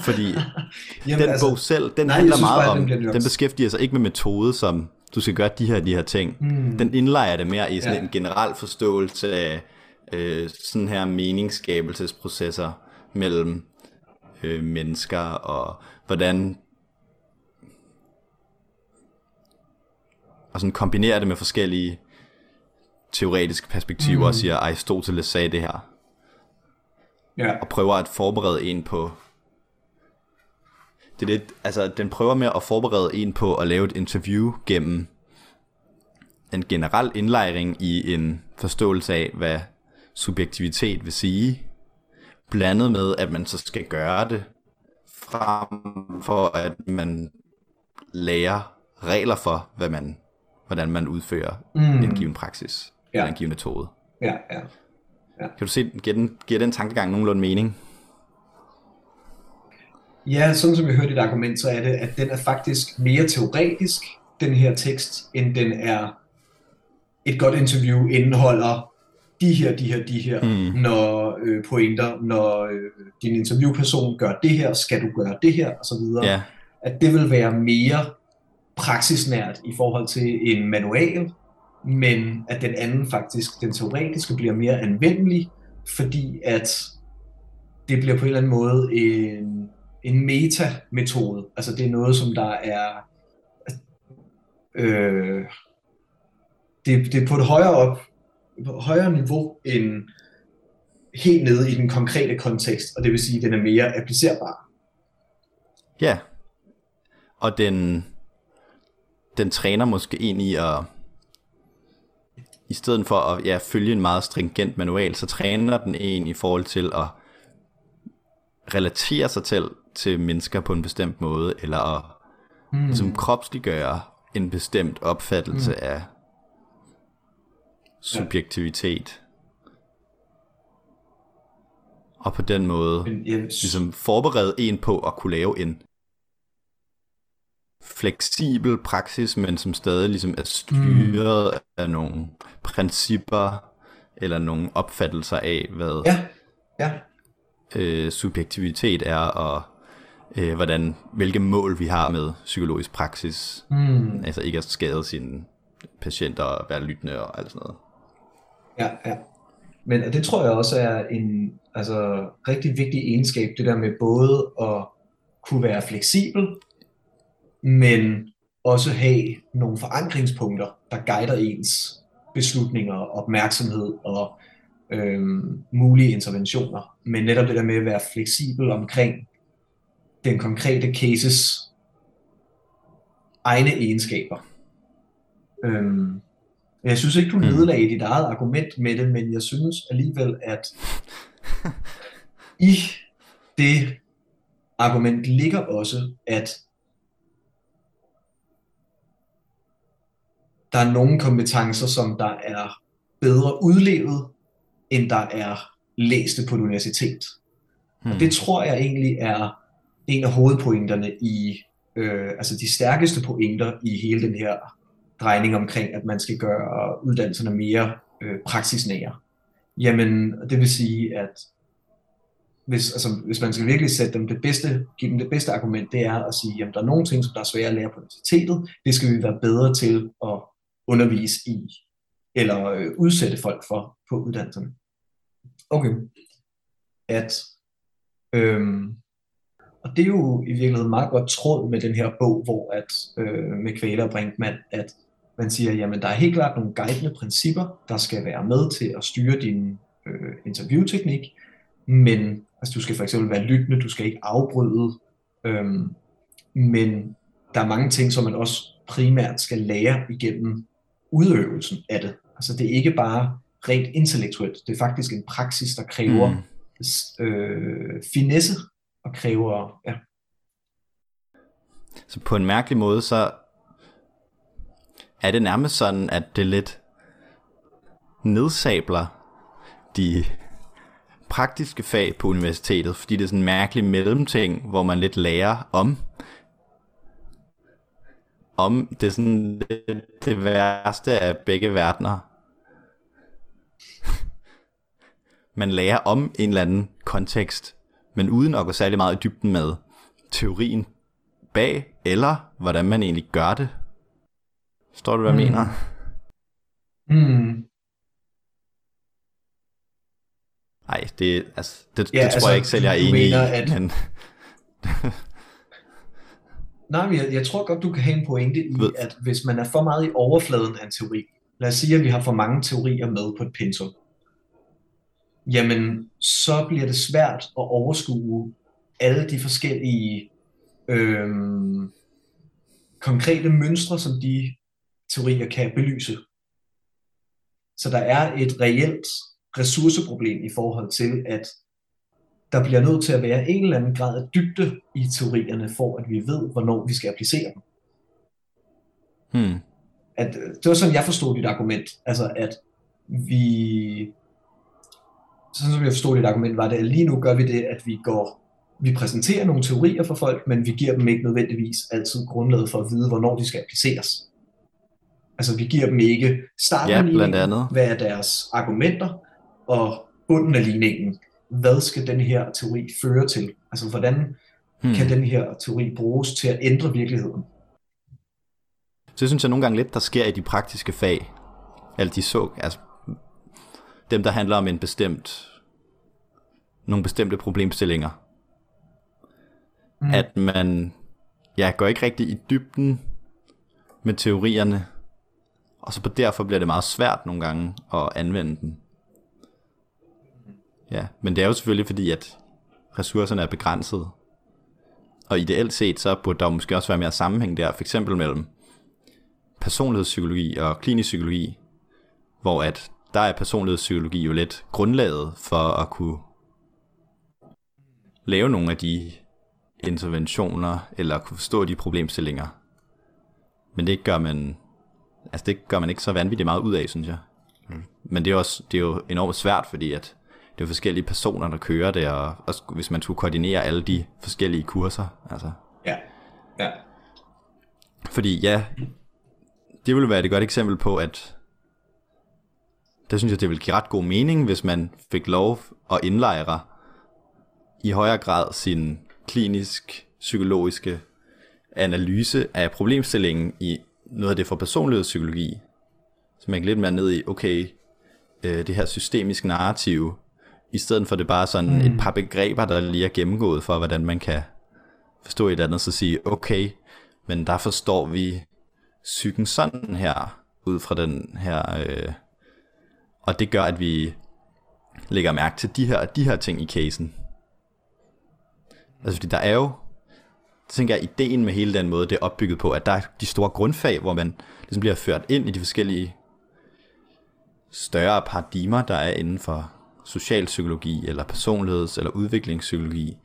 Fordi Jamen, den altså, bog selv, den nej, handler synes, meget om, den, den beskæftiger sig ikke med metode, som du skal gøre de her de her ting. Mm. Den indlejer det mere i sådan ja. en generel forståelse af øh, sådan her meningsskabelsesprocesser mellem øh, mennesker, og hvordan og sådan kombinerer det med forskellige teoretiske perspektiver, mm. og siger, at Aristoteles sagde det her. Ja. Og prøver at forberede en på... Det er det, altså, den prøver med at forberede en på at lave et interview gennem en generel indlejring i en forståelse af, hvad subjektivitet vil sige, blandet med, at man så skal gøre det, frem for at man lærer regler for, hvad man, hvordan man udfører mm. en given praksis, ja. eller en given metode. Ja, ja. ja. Kan du se, giver den, giver den tankegang nogenlunde mening? Ja, sådan som jeg hørte dit argument, så er det, at den er faktisk mere teoretisk, den her tekst, end den er et godt interview indeholder de her, de her, de her, mm. når øh, pointer, når øh, din interviewperson gør det her, skal du gøre det her, og så videre. Yeah. At det vil være mere praksisnært i forhold til en manual, men at den anden faktisk, den teoretiske, bliver mere anvendelig, fordi at det bliver på en eller anden måde en, en meta-metode. Altså det er noget, som der er øh, det, det er på et højere op, på et højere niveau end helt nede i den konkrete kontekst, og det vil sige, at den er mere applicerbar. Ja, og den, den træner måske ind i at, i stedet for at ja, følge en meget stringent manual, så træner den en i forhold til at relatere sig til, til mennesker på en bestemt måde, eller at mm. ligesom kropsliggøre en bestemt opfattelse mm. af subjektivitet. Og på den måde Men, yes. ligesom forberede en på at kunne lave en fleksibel praksis, men som stadig ligesom er styret mm. af nogle principper eller nogle opfattelser af, hvad ja. Ja. Øh, subjektivitet er, og øh, hvordan, hvilke mål vi har med psykologisk praksis. Mm. Altså ikke at skade sine patienter og være lyttende og alt sådan noget. Ja, ja. Men det tror jeg også er en altså, rigtig vigtig egenskab, det der med både at kunne være fleksibel, men også have nogle forankringspunkter, der guider ens beslutninger, opmærksomhed og øhm, mulige interventioner. Men netop det der med at være fleksibel omkring den konkrete cases egne egenskaber. Øhm, jeg synes ikke, du mm. nedlagde dit eget argument med det, men jeg synes alligevel, at i det argument ligger også, at der er nogle kompetencer, som der er bedre udlevet, end der er læste på et universitet. Hmm. Og det tror jeg egentlig er en af hovedpointerne i, øh, altså de stærkeste pointer i hele den her drejning omkring, at man skal gøre uddannelserne mere øh, praksisnære. Jamen, det vil sige, at hvis, altså, hvis man skal virkelig sætte dem det bedste, give dem det bedste argument, det er at sige, at der er nogle ting, som der er svære at lære på universitetet, det skal vi være bedre til at undervise i, eller øh, udsætte folk for på uddannelserne. Okay. At, øhm, og det er jo i virkeligheden meget godt tråd med den her bog, hvor at øh, med Kvæler og Brinkmann, at man siger, jamen der er helt klart nogle guidende principper, der skal være med til at styre din øh, interviewteknik, men altså, du skal for eksempel være lyttende, du skal ikke afbryde, øhm, men der er mange ting, som man også primært skal lære igennem udøvelsen af det. Altså det er ikke bare rent intellektuelt, det er faktisk en praksis, der kræver mm. øh, finesse og kræver, ja. Så på en mærkelig måde, så er det nærmest sådan, at det lidt nedsabler de praktiske fag på universitetet, fordi det er sådan en mærkelig mellemting, hvor man lidt lærer om om, det er sådan det, det værste af begge verdener. Man lærer om en eller anden kontekst, men uden at gå særlig meget i dybden med teorien bag, eller hvordan man egentlig gør det. Forstår du, hvad jeg mm. mener? Mm. Nej, det, altså, det, ja, det tror altså, jeg ikke selv, jeg er enig mener, i. At... Men... Nej, men jeg, jeg tror godt, du kan have en pointe i, Ved. at hvis man er for meget i overfladen af en teori, lad os sige, at vi har for mange teorier med på et pensum, jamen så bliver det svært at overskue alle de forskellige øhm, konkrete mønstre, som de teorier kan belyse. Så der er et reelt ressourceproblem i forhold til, at der bliver nødt til at være en eller anden grad af dybde i teorierne, for at vi ved, hvornår vi skal applicere dem. Hmm. At, det var sådan, jeg forstod dit argument. Altså, at vi... Sådan som jeg forstod dit argument, var det, at lige nu gør vi det, at vi går vi præsenterer nogle teorier for folk, men vi giver dem ikke nødvendigvis altid grundlaget for at vide, hvornår de skal appliceres. Altså vi giver dem ikke starten ja, blandt andet. hvad er deres argumenter, og bunden af ligningen, hvad skal den her teori føre til? Altså hvordan hmm. kan den her teori bruges til at ændre virkeligheden? Så synes jeg nogle gange lidt, der sker i de praktiske fag. Alle de så, altså dem, der handler om en bestemt, nogle bestemte problemstillinger. Mm. At man ja, går ikke rigtig i dybden med teorierne, og så på derfor bliver det meget svært nogle gange at anvende den. Ja, men det er jo selvfølgelig fordi, at ressourcerne er begrænset. Og ideelt set, så burde der måske også være mere sammenhæng der, for eksempel mellem personlighedspsykologi og klinisk psykologi, hvor at der er personlighedspsykologi jo lidt grundlaget for at kunne lave nogle af de interventioner, eller kunne forstå de problemstillinger. Men det gør man, altså det gør man ikke så vanvittigt meget ud af, synes jeg. Mm. Men det er, også, det er jo enormt svært, fordi at det er forskellige personer, der kører det, og, og hvis man skulle koordinere alle de forskellige kurser. Altså. Ja, ja. Fordi ja, det ville være et godt eksempel på, at det synes jeg, det ville give ret god mening, hvis man fik lov at indlejre i højere grad sin klinisk psykologiske analyse af problemstillingen i noget af det for personlighedspsykologi. Så man kan lidt mere ned i, okay, øh, det her systemisk narrativ, i stedet for det bare sådan mm. et par begreber, der lige er gennemgået for, hvordan man kan forstå et andet, så sige, okay, men der forstår vi psyken sådan her, ud fra den her, øh, og det gør, at vi lægger mærke til de her, de her ting i casen. Altså fordi der er jo, tænker jeg, ideen med hele den måde, det er opbygget på, at der er de store grundfag, hvor man ligesom bliver ført ind i de forskellige større paradigmer, der er inden for socialpsykologi, eller personligheds- eller udviklingspsykologi.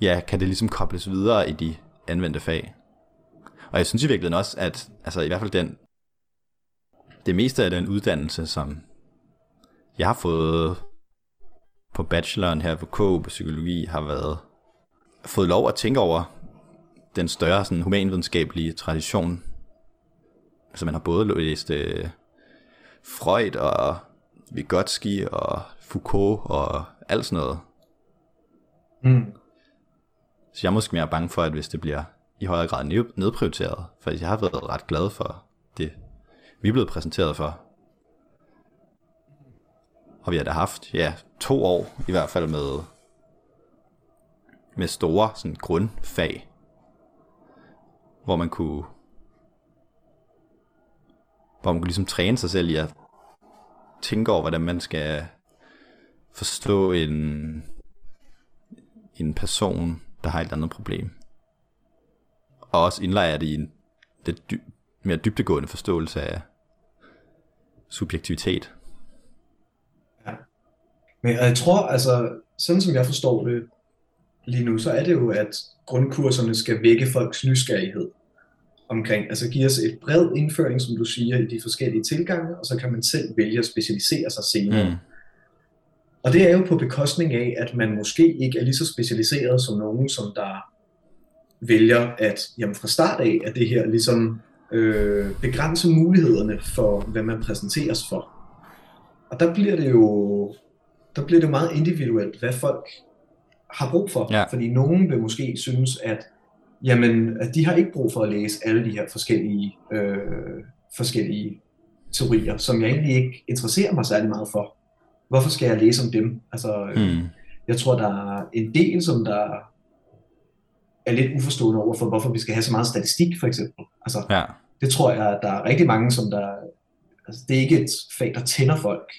Ja, kan det ligesom kobles videre i de anvendte fag. Og jeg synes i virkeligheden også, at altså i hvert fald den, det meste af den uddannelse, som jeg har fået på bacheloren her på K på psykologi, har været fået lov at tænke over den større sådan, humanvidenskabelige tradition. Altså man har både læst uh, Freud og Vygotsky og Foucault og alt sådan noget. Mm. Så jeg er måske mere bange for, at hvis det bliver i højere grad nedprioriteret, for jeg har været ret glad for det, vi er blevet præsenteret for. Og vi har da haft, ja, to år i hvert fald med, med store sådan grundfag, hvor man kunne hvor man kunne ligesom træne sig selv i at tænke over, hvordan man skal forstå en, en person, der har et andet problem. Og også indlejre det i en lidt dy- mere dybtegående forståelse af subjektivitet. Ja. Men jeg tror, altså, sådan som jeg forstår det lige nu, så er det jo, at grundkurserne skal vække folks nysgerrighed omkring, altså give os et bred indføring, som du siger, i de forskellige tilgange, og så kan man selv vælge at specialisere sig senere. Mm. Og det er jo på bekostning af, at man måske ikke er lige så specialiseret som nogen, som der vælger at jamen fra start af, at det her ligesom øh, begrænse mulighederne for, hvad man præsenteres for. Og der bliver det jo der bliver det meget individuelt, hvad folk har brug for. Ja. Fordi nogen vil måske synes, at jamen, at de har ikke brug for at læse alle de her forskellige, øh, forskellige teorier, som jeg egentlig ikke interesserer mig særlig meget for. Hvorfor skal jeg læse om dem? Altså, øh, Mm. jeg tror, der er en del, som der er lidt uforstående over for, hvorfor vi skal have så meget statistik, for eksempel. Altså, Ja. Det tror jeg, der er rigtig mange, som der... Altså, det er ikke et fag, der tænder folk.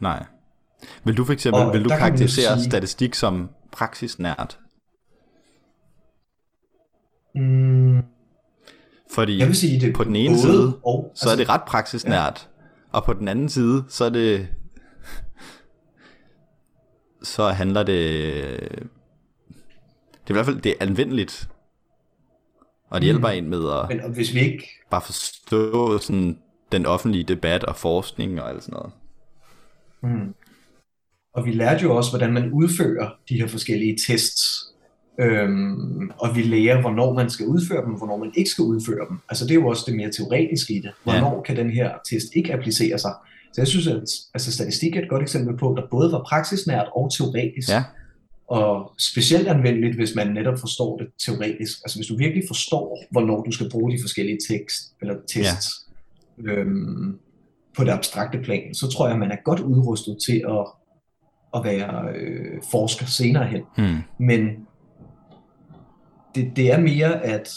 Nej. Vil du for eksempel, Og vil du karakterisere sige- statistik som praksisnært? Mm, Fordi jeg vil sige, det på den ene side, og, så er det ret praksisnært, og på den anden side, så er det... Så handler det... Det er i hvert fald det er anvendeligt. Og det hjælper en med at Men og hvis vi ikke... bare forstå sådan den offentlige debat og forskning og alt sådan noget. Mm, og vi lærte jo også, hvordan man udfører de her forskellige tests. Øhm, og vi lærer, hvornår man skal udføre dem, hvornår man ikke skal udføre dem. Altså det er jo også det mere teoretiske i det. Hvornår ja. kan den her test ikke applicere sig? Så jeg synes, at altså, statistik er et godt eksempel på, der både var praksisnært og teoretisk. Ja. Og specielt anvendeligt, hvis man netop forstår det teoretisk. Altså hvis du virkelig forstår, hvornår du skal bruge de forskellige tekst eller tests ja. øhm, på det abstrakte plan, så tror jeg, man er godt udrustet til at, at være øh, forsker senere hen. Hmm. Men det, det er mere, at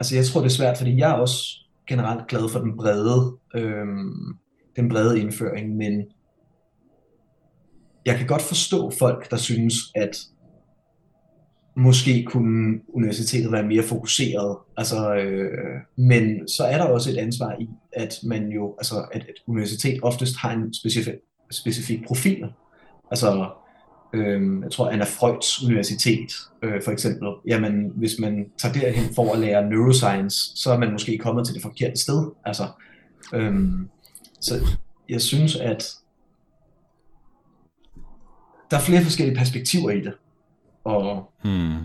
altså jeg tror, det er svært, fordi jeg er også generelt glad for den brede, øhm, den brede indføring, men jeg kan godt forstå folk, der synes, at måske kunne universitetet være mere fokuseret. Altså, øh, men så er der også et ansvar i, at man jo, altså, at et universitet oftest har en specifik, specifik profil. Altså, øh, jeg tror, Anna Freuds universitet, øh, for eksempel, jamen, hvis man tager derhen for at lære neuroscience, så er man måske kommet til det forkerte sted. Altså, øh, så jeg synes, at der er flere forskellige perspektiver i det. Og Hmm.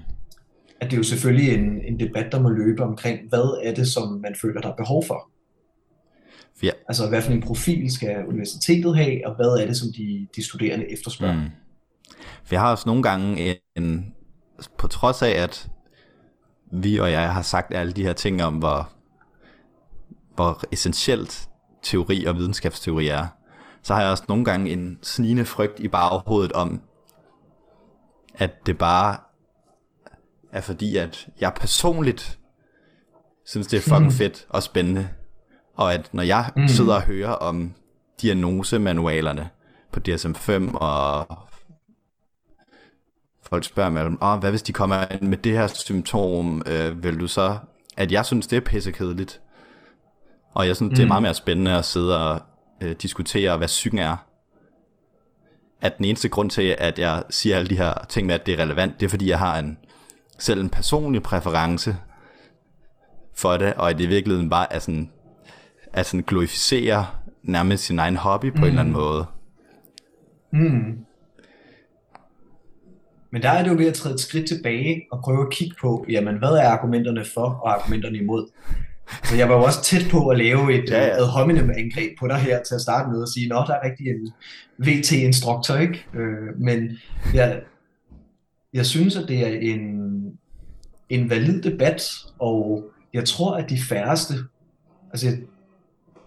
at det er jo selvfølgelig en, en debat, der må løbe omkring, hvad er det, som man føler, der er behov for? Ja. Altså, hvad for en profil skal universitetet have, og hvad er det, som de, de studerende efterspørger? Mm. For jeg har også nogle gange en, på trods af, at vi og jeg har sagt alle de her ting om, hvor, hvor essentielt teori og videnskabsteori er, så har jeg også nogle gange en snigende frygt i baghovedet om, at det bare er fordi, at jeg personligt synes, det er fucking fedt og spændende. Og at når jeg mm. sidder og hører om diagnosemanualerne på DSM-5, og folk spørger mig, oh, hvad hvis de kommer ind med det her symptom, øh, vil du så, at jeg synes, det er pissekedeligt. Og jeg synes, mm. det er meget mere spændende at sidde og øh, diskutere, hvad psyken er. At den eneste grund til, at jeg siger alle de her ting med, at det er relevant, det er fordi, jeg har en selv en personlig præference for det, og at det i virkeligheden bare er sådan, at sådan glorificere nærmest sin egen hobby på mm. en eller anden måde. Mm. Men der er det jo ved at træde et skridt tilbage og prøve at kigge på, jamen hvad er argumenterne for og argumenterne imod? Så jeg var jo også tæt på at lave et Ja, ja. ad hominem angreb på dig her til at starte med og sige, nå, der er rigtig en VT-instruktor, ikke? Øh, men jeg, jeg synes, at det er en, en valid debat, og jeg tror, at de færreste, altså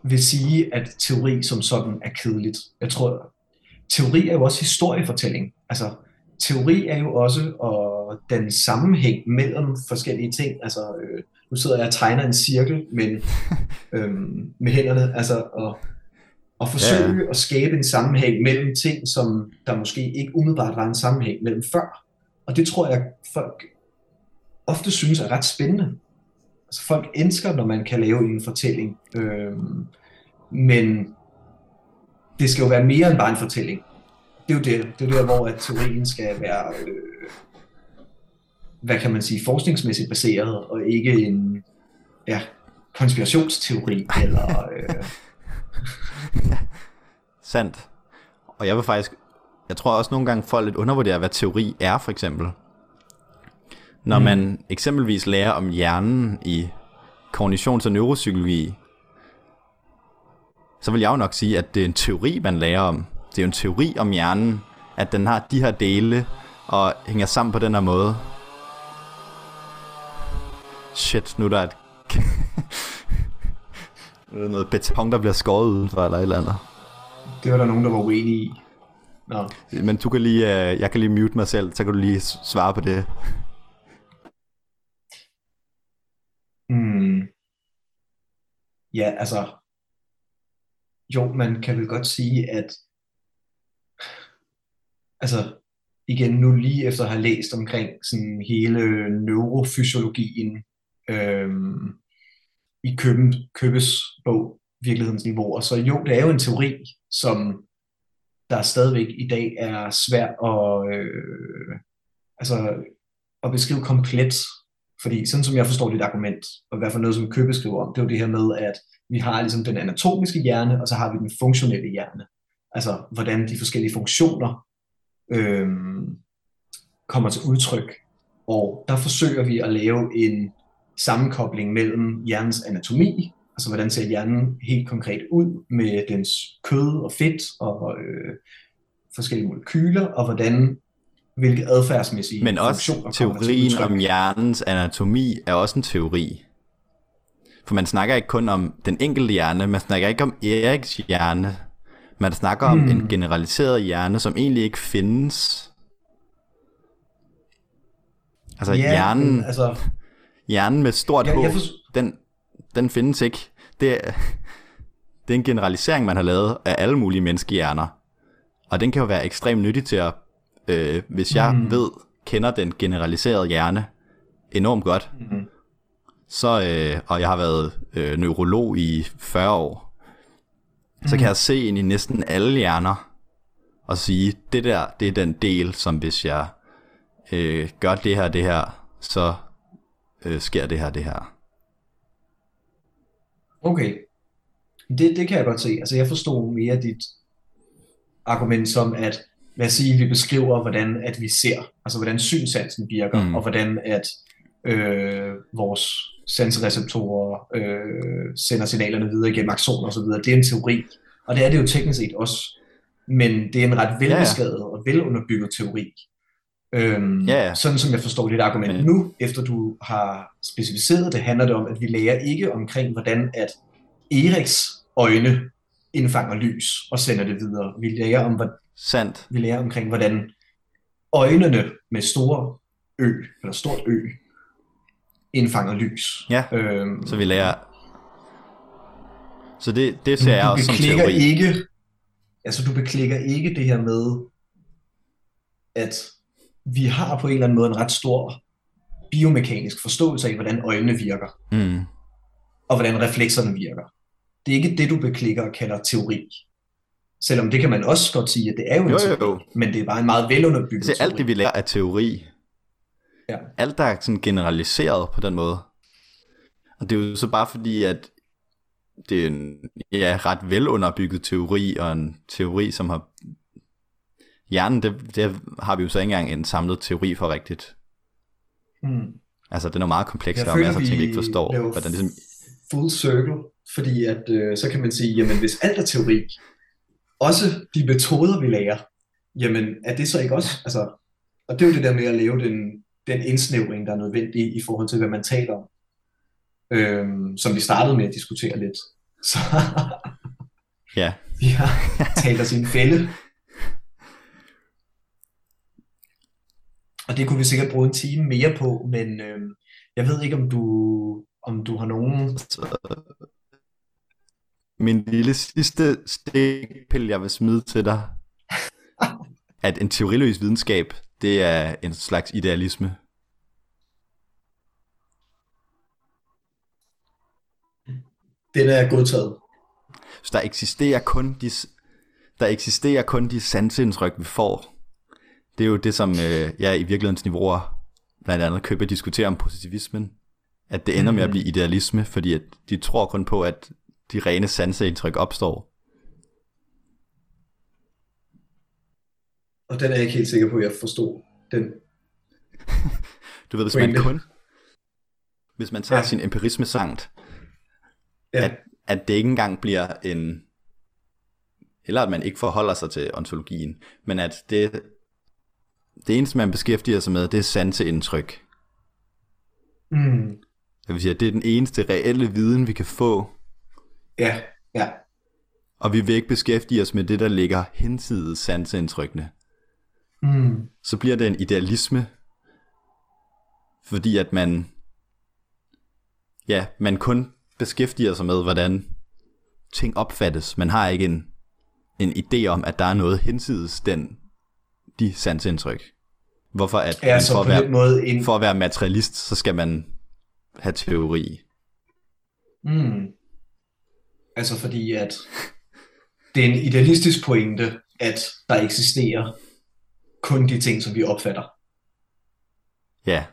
vil sige, at teori som sådan er kedeligt. Jeg tror, teori er jo også historiefortælling. Altså, teori er jo også og den sammenhæng mellem forskellige ting. Altså, øh, nu sidder jeg og tegner en cirkel men, øhm, med hænderne, altså, og, og forsøge Ja, ja. at skabe en sammenhæng mellem ting, som der måske ikke umiddelbart var en sammenhæng mellem før. Og det tror jeg, folk ofte synes er ret spændende. Altså, folk elsker, når man kan lave en fortælling. Øhm, men det skal jo være mere end bare en fortælling. Det er jo det, det er der, hvor at teorien skal være, øh, hvad kan man sige, forskningsmæssigt baseret, og ikke en ja, konspirationsteori, eller øh, Sandt. Og jeg vil faktisk jeg tror også nogle gange folk lidt undervurderer, hvad teori er, for eksempel. Når mm. man eksempelvis lærer om hjernen i kognitions- og neuropsykologi, så vil jeg jo nok sige, at det er en teori, man lærer om. Det er jo en teori om hjernen, at den har de her dele, og hænger sammen på den her måde. Shit, nu er der et... nu er der noget beton, der bliver skåret udenfor, eller et eller andet. Det var der nogen, der var uenige i. Nå. Men du kan lige, uh, jeg kan lige mute mig selv, så kan du lige svare på det. Hmm. Ja, altså, jo, man kan vel godt sige, at altså, igen nu lige efter at have læst omkring sådan hele neurofysiologien øhm, i Køben, Købes bog, Virkelighedens Niveauer. Så jo, det er jo en teori, som der stadigvæk i dag er svært at, øh, altså, at beskrive komplet. Fordi sådan som jeg forstår dit argument, og i hvert fald noget, som Købe skriver om, det er jo det her med, at vi har ligesom den anatomiske hjerne, og så har vi den funktionelle hjerne. Altså, hvordan de forskellige funktioner øh, kommer til udtryk. Og der forsøger vi at lave en sammenkobling mellem hjernens anatomi, altså hvordan ser hjernen helt konkret ud med dens kød og fedt og øh, forskellige molekyler, og hvordan hvilke adfærdsmæssige Men også teorien om hjernens anatomi er også en teori. For man snakker ikke kun om den enkelte hjerne, man snakker ikke om Eriks hjerne. Man snakker om hmm. en generaliseret hjerne, som egentlig ikke findes. Altså ja, hjernen, altså, hjernen med stort H, den, den findes ikke. Det er, det er en generalisering, man har lavet af alle mulige menneskehjerner. Og den kan jo være ekstremt nyttig til at, øh, hvis jeg mm. ved, kender den generaliserede hjerne enormt godt, mm. så, øh, og jeg har været øh, neurolog i 40 år, mm. så kan jeg se ind i næsten alle hjerner, og sige, det der, det er den del, som hvis jeg øh, gør det her, det her, så øh, sker det her, det her. Okay. Det, det kan jeg godt se. Altså jeg forstod mere dit argument som, at lad os sige, vi beskriver, hvordan at vi ser, altså hvordan synsansen virker, mm. og hvordan at øh, vores sansereceptorer øh, sender signalerne videre igennem aksoner osv. Det er en teori, og det er det jo teknisk set også. Men det er en ret velbeskrevet ja, ja. og velunderbygget teori. Øhm, ja, ja. Sådan som jeg forstår dit argument ja. nu, efter du har specificeret det, handler det om, at vi lærer ikke omkring, hvordan at Eriks øjne indfanger lys og sender det videre. Vi lærer, om, hvad, Sandt. vi lærer omkring, hvordan øjnene med store ø, eller stort ø, indfanger lys. Ja, øhm, så vi lærer... Så det, det ser jeg også som teori. Ikke, altså du beklikker ikke det her med, at vi har på en eller anden måde en ret stor biomekanisk forståelse af, hvordan øjnene virker. Mm. Og hvordan reflekserne virker. Det er ikke det, du beklikker og kalder teori. Selvom det kan man også godt sige, at det er jo en jo, teori, jo. men det er bare en meget velunderbygget teori. alt det, vi lærer, er teori. Ja. Alt, der er sådan generaliseret på den måde. Og det er jo så bare fordi, at det er en ja, ret velunderbygget teori, og en teori, som har hjernen, det, det har vi jo så ikke engang en samlet teori for rigtigt. Mm. Altså, den er meget kompleks, der er masser af ting, vi ikke forstår. Hvordan ligesom... Full circle, fordi at, øh, så kan man sige, jamen hvis alt er teori, også de metoder, vi lærer, jamen er det så ikke også, altså, og det er jo det der med at lave den, den indsnævring, der er nødvendig i forhold til, hvad man taler om, øhm, som vi startede med at diskutere lidt. Så ja. vi har talt os i en fælde, Og det kunne vi sikkert bruge en time mere på, men øh, jeg ved ikke, om du, om du har nogen... Min lille sidste stikpille, jeg vil smide til dig, at en teoriløs videnskab, det er en slags idealisme. Den er godtaget. Så der eksisterer kun de, der eksisterer kun de sanseindtryk, vi får det er jo det, som øh, jeg i virkelighedens niveauer blandt andet køber diskuterer om positivismen. At det ender med at mm. blive idealisme, fordi at de tror kun på, at de rene sanseindtryk opstår. Og den er jeg ikke helt sikker på, at jeg forstod. Den. Du ved, hvis man kun... Hvis man tager Ja. ja. sin empirisme sangt, Ja. at, at det ikke engang bliver en... Eller at man ikke forholder sig til ontologien, men at det, det eneste, man beskæftiger sig med, det er sanseindtryk. Mm. Jeg vil sige, at det er den eneste reelle viden, vi kan få, Ja, ja. og vi vil ikke beskæftige os med det, der ligger hensides sanseindtrykkene. Mm. Så bliver det en idealisme, fordi at man, ja, man kun beskæftiger sig med, hvordan ting opfattes. Man har ikke en, en idé om, at der er noget hensides den, de sansindtryk. Hvorfor at Ja, så for, at være, måde en... for at være materialist, så skal man have teori. Mm. Altså fordi, at det er en idealistisk pointe, at der eksisterer kun de ting, som vi opfatter. Ja,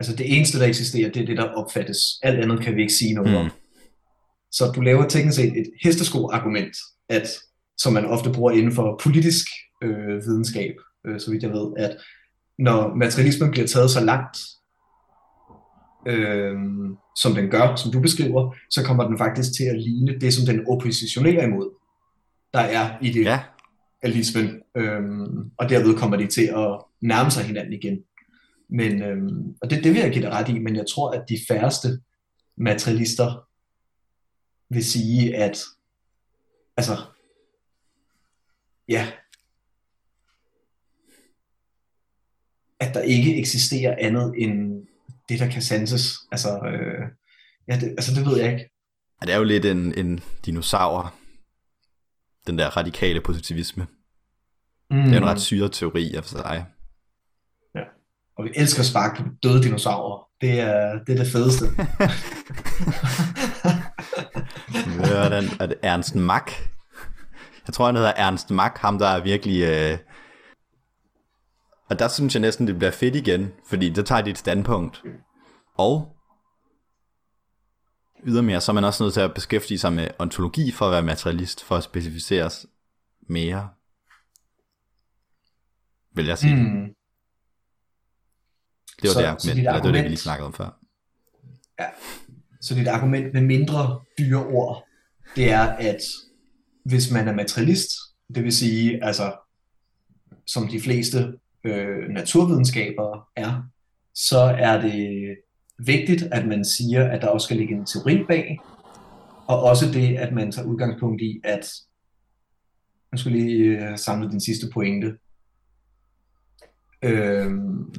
Altså det eneste, der eksisterer, det er det, der opfattes. Alt andet kan vi ikke sige noget Mm. om. Så du laver teknisk set et hestesko-argument, at, som man ofte bruger inden for politisk øh, videnskab, øh, så vidt jeg ved, at når materialismen bliver taget så langt, øh, som den gør, som du beskriver, så kommer den faktisk til at ligne det, som den oppositionerer imod, der er i det ja, idealismen, øhm, og derved kommer de til at nærme sig hinanden igen. Men, øhm, og det, det vil jeg give dig ret i, men jeg tror, at de færreste materialister vil sige, at altså, ja, at der ikke eksisterer andet end det, der kan sanses. Altså, øh, ja, det, altså det ved jeg ikke. det er jo lidt en, en dinosaur, den der radikale positivisme. Mm. Det er en ret syret teori af sig. Og vi elsker at sparke på døde dinosaurer. Det er det, er det fedeste. Hvad er den? Det Ernst Mach? Jeg tror, han hedder Ernst Mach, ham der er virkelig... Øh... Og der synes jeg næsten, det bliver fedt igen, fordi der tager de et standpunkt. Og ydermere, så er man også nødt til at beskæftige sig med ontologi for at være materialist, for at specificeres mere. Vil jeg sige. Mm. Det var Så- det argument, eller det var det, vi argument- lige snakkede om før. Så dit argument med mindre dyre ord, det er, at hvis man er materialist, det vil sige, altså, som de fleste øh, naturvidenskaber er, så er det vigtigt, at man siger, at der også skal ligge en teori bag, og også det, at man tager udgangspunkt i, at jeg skulle lige øh, have samlet din sidste pointe. Øhm,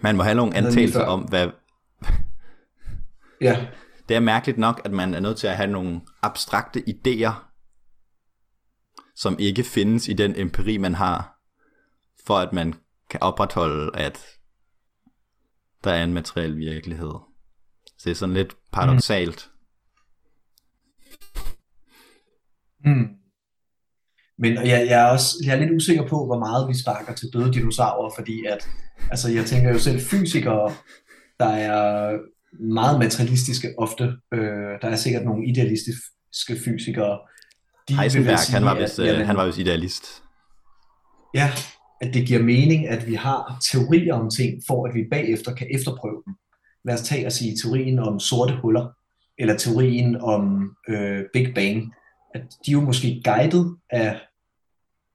Man må have nogle antagelser om, hvad, ja, Det er mærkeligt nok, at man er nødt til at have nogle abstrakte idéer, som ikke findes i den empiri, man har, for at man kan opretholde, at der er en materiel virkelighed. Så det er sådan lidt paradoxalt. Mm. Men jeg, jeg, er også jeg er lidt usikker på, hvor meget vi sparker til døde dinosaurer, fordi at, altså jeg tænker jo selv fysikere, der er meget materialistiske ofte. Øh, der er sikkert nogle idealistiske fysikere. De Heisenberg, sige, han var at, vist, øh, jamen, han var vist idealist. Ja, at det giver mening, at vi har teorier om ting, for at vi bagefter kan efterprøve dem. Lad os tage og sige teorien om sorte huller, eller teorien om øh, Big Bang. At de er jo måske guidet af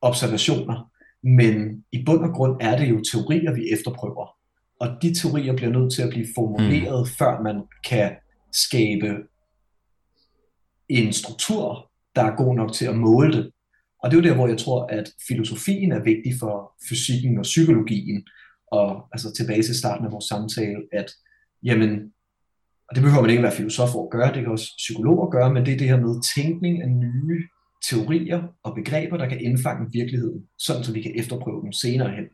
observationer, men i bund og grund er det jo teorier, vi efterprøver. Og de teorier bliver nødt til at blive formuleret, mm. før man kan skabe en struktur, der er god nok til at måle det. Og det er jo der, hvor jeg tror, at filosofien er vigtig for fysikken og psykologien. Og altså tilbage til starten af vores samtale, at jamen, og det behøver man ikke være filosof for at gøre, det kan også psykologer gøre, men det er det her med tænkning af nye teorier og begreber, der kan indfange virkeligheden, sådan så vi kan efterprøve dem senere hen.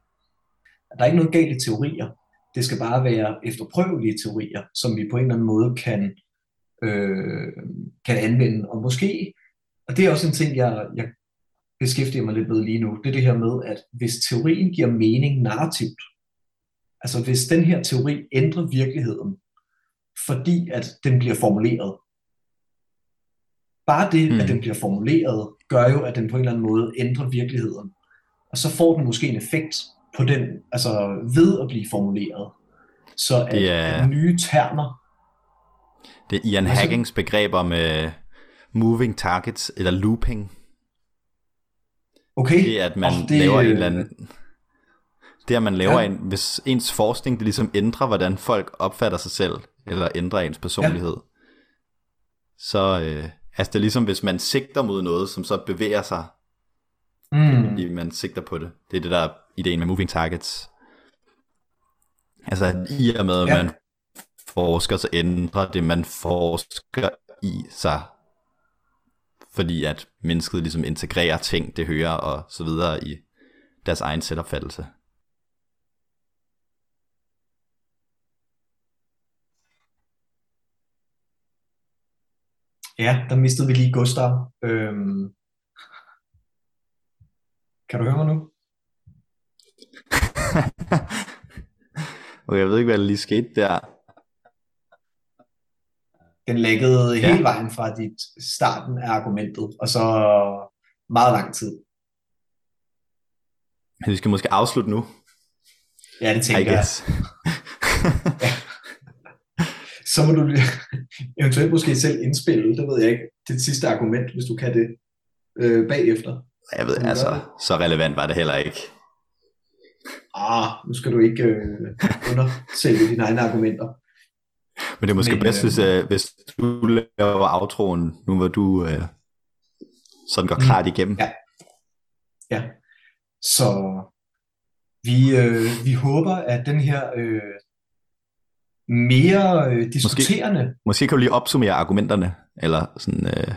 Der er ikke noget galt i teorier. Det skal bare være efterprøvelige teorier, som vi på en eller anden måde kan, øh, kan anvende. Og måske, og det er også en ting, jeg, jeg beskæftiger mig lidt med lige nu, det er det her med, at hvis teorien giver mening narrativt, altså hvis den her teori ændrer virkeligheden, fordi at den bliver formuleret, bare det, Mm. at den bliver formuleret, gør jo, at den på en eller anden måde ændrer virkeligheden. og så får den måske en effekt på den, altså ved at blive formuleret. Så at, Det er- at nye termer, Det er Ian Altså- Hackings begreb om uh, moving targets, eller looping. Okay, Det er, at man og det, laver en eller anden... Det er, at man laver Ja. en... Hvis ens forskning det ligesom ændrer, hvordan folk opfatter sig selv, eller ændrer ens personlighed, så... Øh, altså det er ligesom, hvis man sigter mod noget, som så bevæger sig, Mm, fordi man sigter på det. Det er det, der er ideen med moving targets. Altså i og med, at Ja. man forsker, så ændrer det, man forsker i sig. Fordi at mennesket ligesom integrerer ting, det hører og så videre i deres egen selvopfattelse. ja, der mistede vi lige Gustav. Øhm, kan du høre mig nu? og jeg ved ikke, hvad der lige skete der. Den læggede Ja. hele vejen fra dit starten af argumentet, og så meget lang tid. Men vi skal måske afslutte nu, Ja, det tænker jeg. guess. Så må du eventuelt måske selv indspille, det ved jeg ikke, det sidste argument, hvis du kan det øh, bagefter. jeg ved, altså, så relevant var det heller ikke. Ah, nu skal du ikke øh, undersælge dine egne argumenter. Men det er måske Men, bedst, øh, hvis, øh, hvis du laver outroen, nu hvor du øh, sådan går Mm. klart igennem. Ja. Ja. Så vi, øh, vi håber, at den her øh, mere øh, diskuterende, Måske kan du lige opsummere argumenterne, eller sådan øh,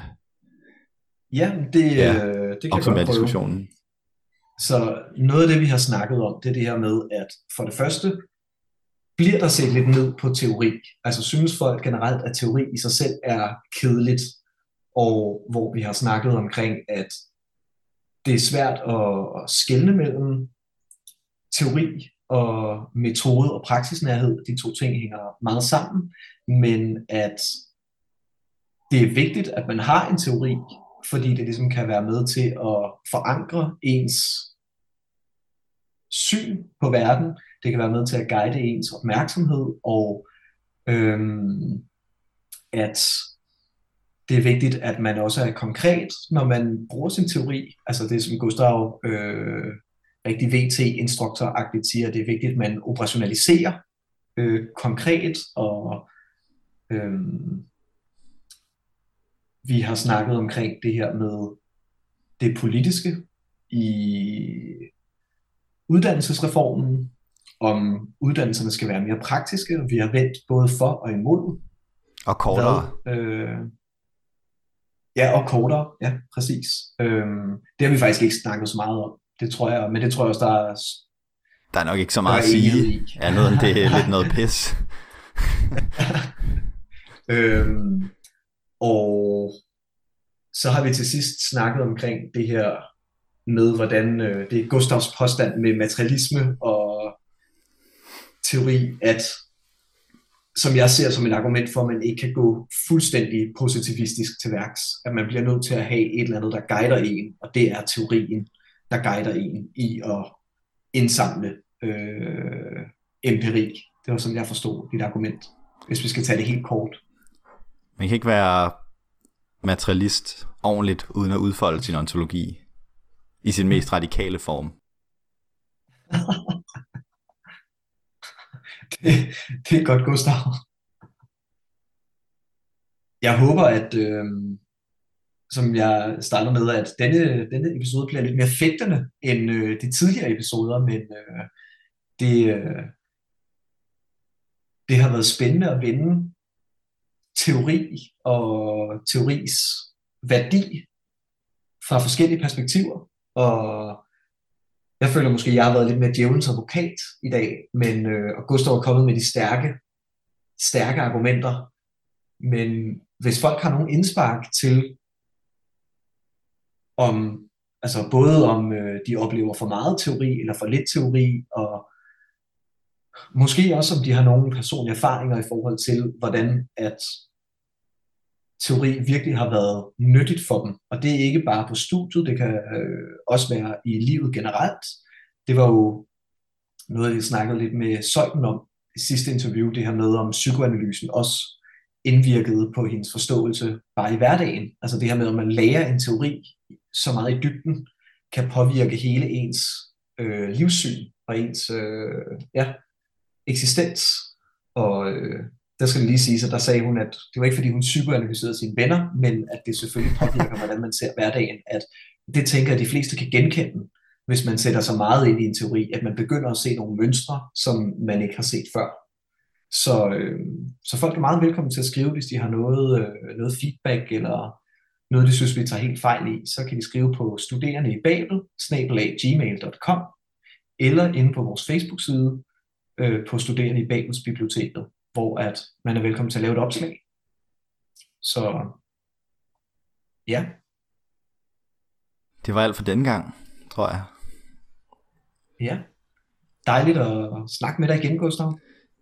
ja, det, Ja, øh, det kan jeg godt diskussionen. Så noget af det, vi har snakket om, det er det her med, at for det første bliver der set lidt ned på teori. Altså synes folk generelt, at teori i sig selv er kedeligt, og hvor vi har snakket omkring, at det er svært at, at skelne mellem teori og metode og praksisnærhed. De to ting hænger meget sammen, men at det er vigtigt, at man har en teori, fordi det ligesom kan være med til at forankre ens syn på verden. Det kan være med til at guide ens opmærksomhed, og øhm, at det er vigtigt, at man også er konkret, når man bruger sin teori. Altså det, som Gustav øh, rigtig VT-instruktoragtigt siger, det er vigtigt, at man operationaliserer øh, konkret, og øh, vi har snakket omkring det her med det politiske i uddannelsesreformen, om uddannelserne skal være mere praktiske, og vi har vendt både for og imod. Og kortere. Hvad, øh, ja, og kortere, ja, præcis. Øhm, det har vi faktisk ikke snakket så meget om, det tror jeg, men det tror jeg også, der er, Der er nok ikke så meget at sige, i. andet end det er lidt noget pis. Øhm, og så har vi til sidst snakket omkring det her med, hvordan øh, det er Gustavs påstand med materialisme og teori, at som jeg ser som et argument for, at man ikke kan gå fuldstændig positivistisk til værks. At man bliver nødt til at have et eller andet, der guider en, og det er teorien, der guider en i at indsamle øh, empiri. Det var sådan, jeg forstod dit argument, hvis vi skal tage det helt kort. Man kan ikke være materialist ordentligt, uden at udfolde sin ontologi i sin mest radikale form. det, det er godt, Gustav. Jeg håber, at øh, som jeg starter med, at denne, denne episode bliver lidt mere fægtende end øh, de tidligere episoder, men øh, det, øh, det har været spændende at vende teori og teoris værdi fra forskellige perspektiver, og jeg føler måske, at jeg har været lidt mere djævelens advokat i dag, men øh, og Gustav er kommet med de stærke, stærke argumenter. Men hvis folk har nogen indspark til, om, altså både om øh, de oplever for meget teori eller for lidt teori, og måske også om de har nogle personlige erfaringer i forhold til, hvordan at teori virkelig har været nyttigt for dem. Og det er ikke bare på studiet, det kan øh, også være i livet generelt. Det var jo noget, jeg snakkede lidt med Søjten om i sidste interview, det her med, om psykoanalysen også indvirkede på hendes forståelse bare i hverdagen. Altså det her med, at man lærer en teori så meget i dybden, kan påvirke hele ens øh, livssyn og ens øh, ja, eksistens. Og øh, der skal det lige sige, så der sagde hun, at det var ikke fordi hun psykoanalyserede sine venner, men at det selvfølgelig påvirker, hvordan man ser hverdagen, at det tænker at de fleste kan genkende, hvis man sætter sig meget ind i en teori, at man begynder at se nogle mønstre, som man ikke har set før. Så, øh, så folk er meget velkommen til at skrive, hvis de har noget, øh, noget feedback eller noget, de synes, vi tager helt fejl i, så kan de skrive på studerende i babel, gmail.com, eller inde på vores Facebook-side øh, på studerende i Babels biblioteket, hvor at man er velkommen til at lave et opslag. Så ja. Det var alt for denne gang, tror jeg. Ja. Dejligt at snakke med dig igen, Gustav.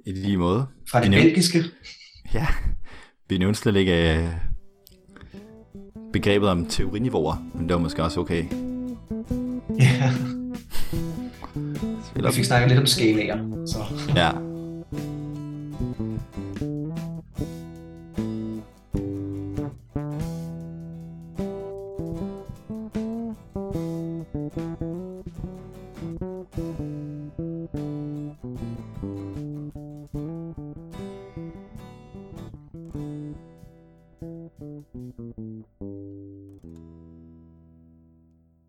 I lige måde. Fra det belgiske. Ja, vi nævnte slet ikke uh, begrebet om teoriniveauer, men det var måske også okay. Ja. Vi fik snakket lidt om skalaer, så. Ja, Thank you.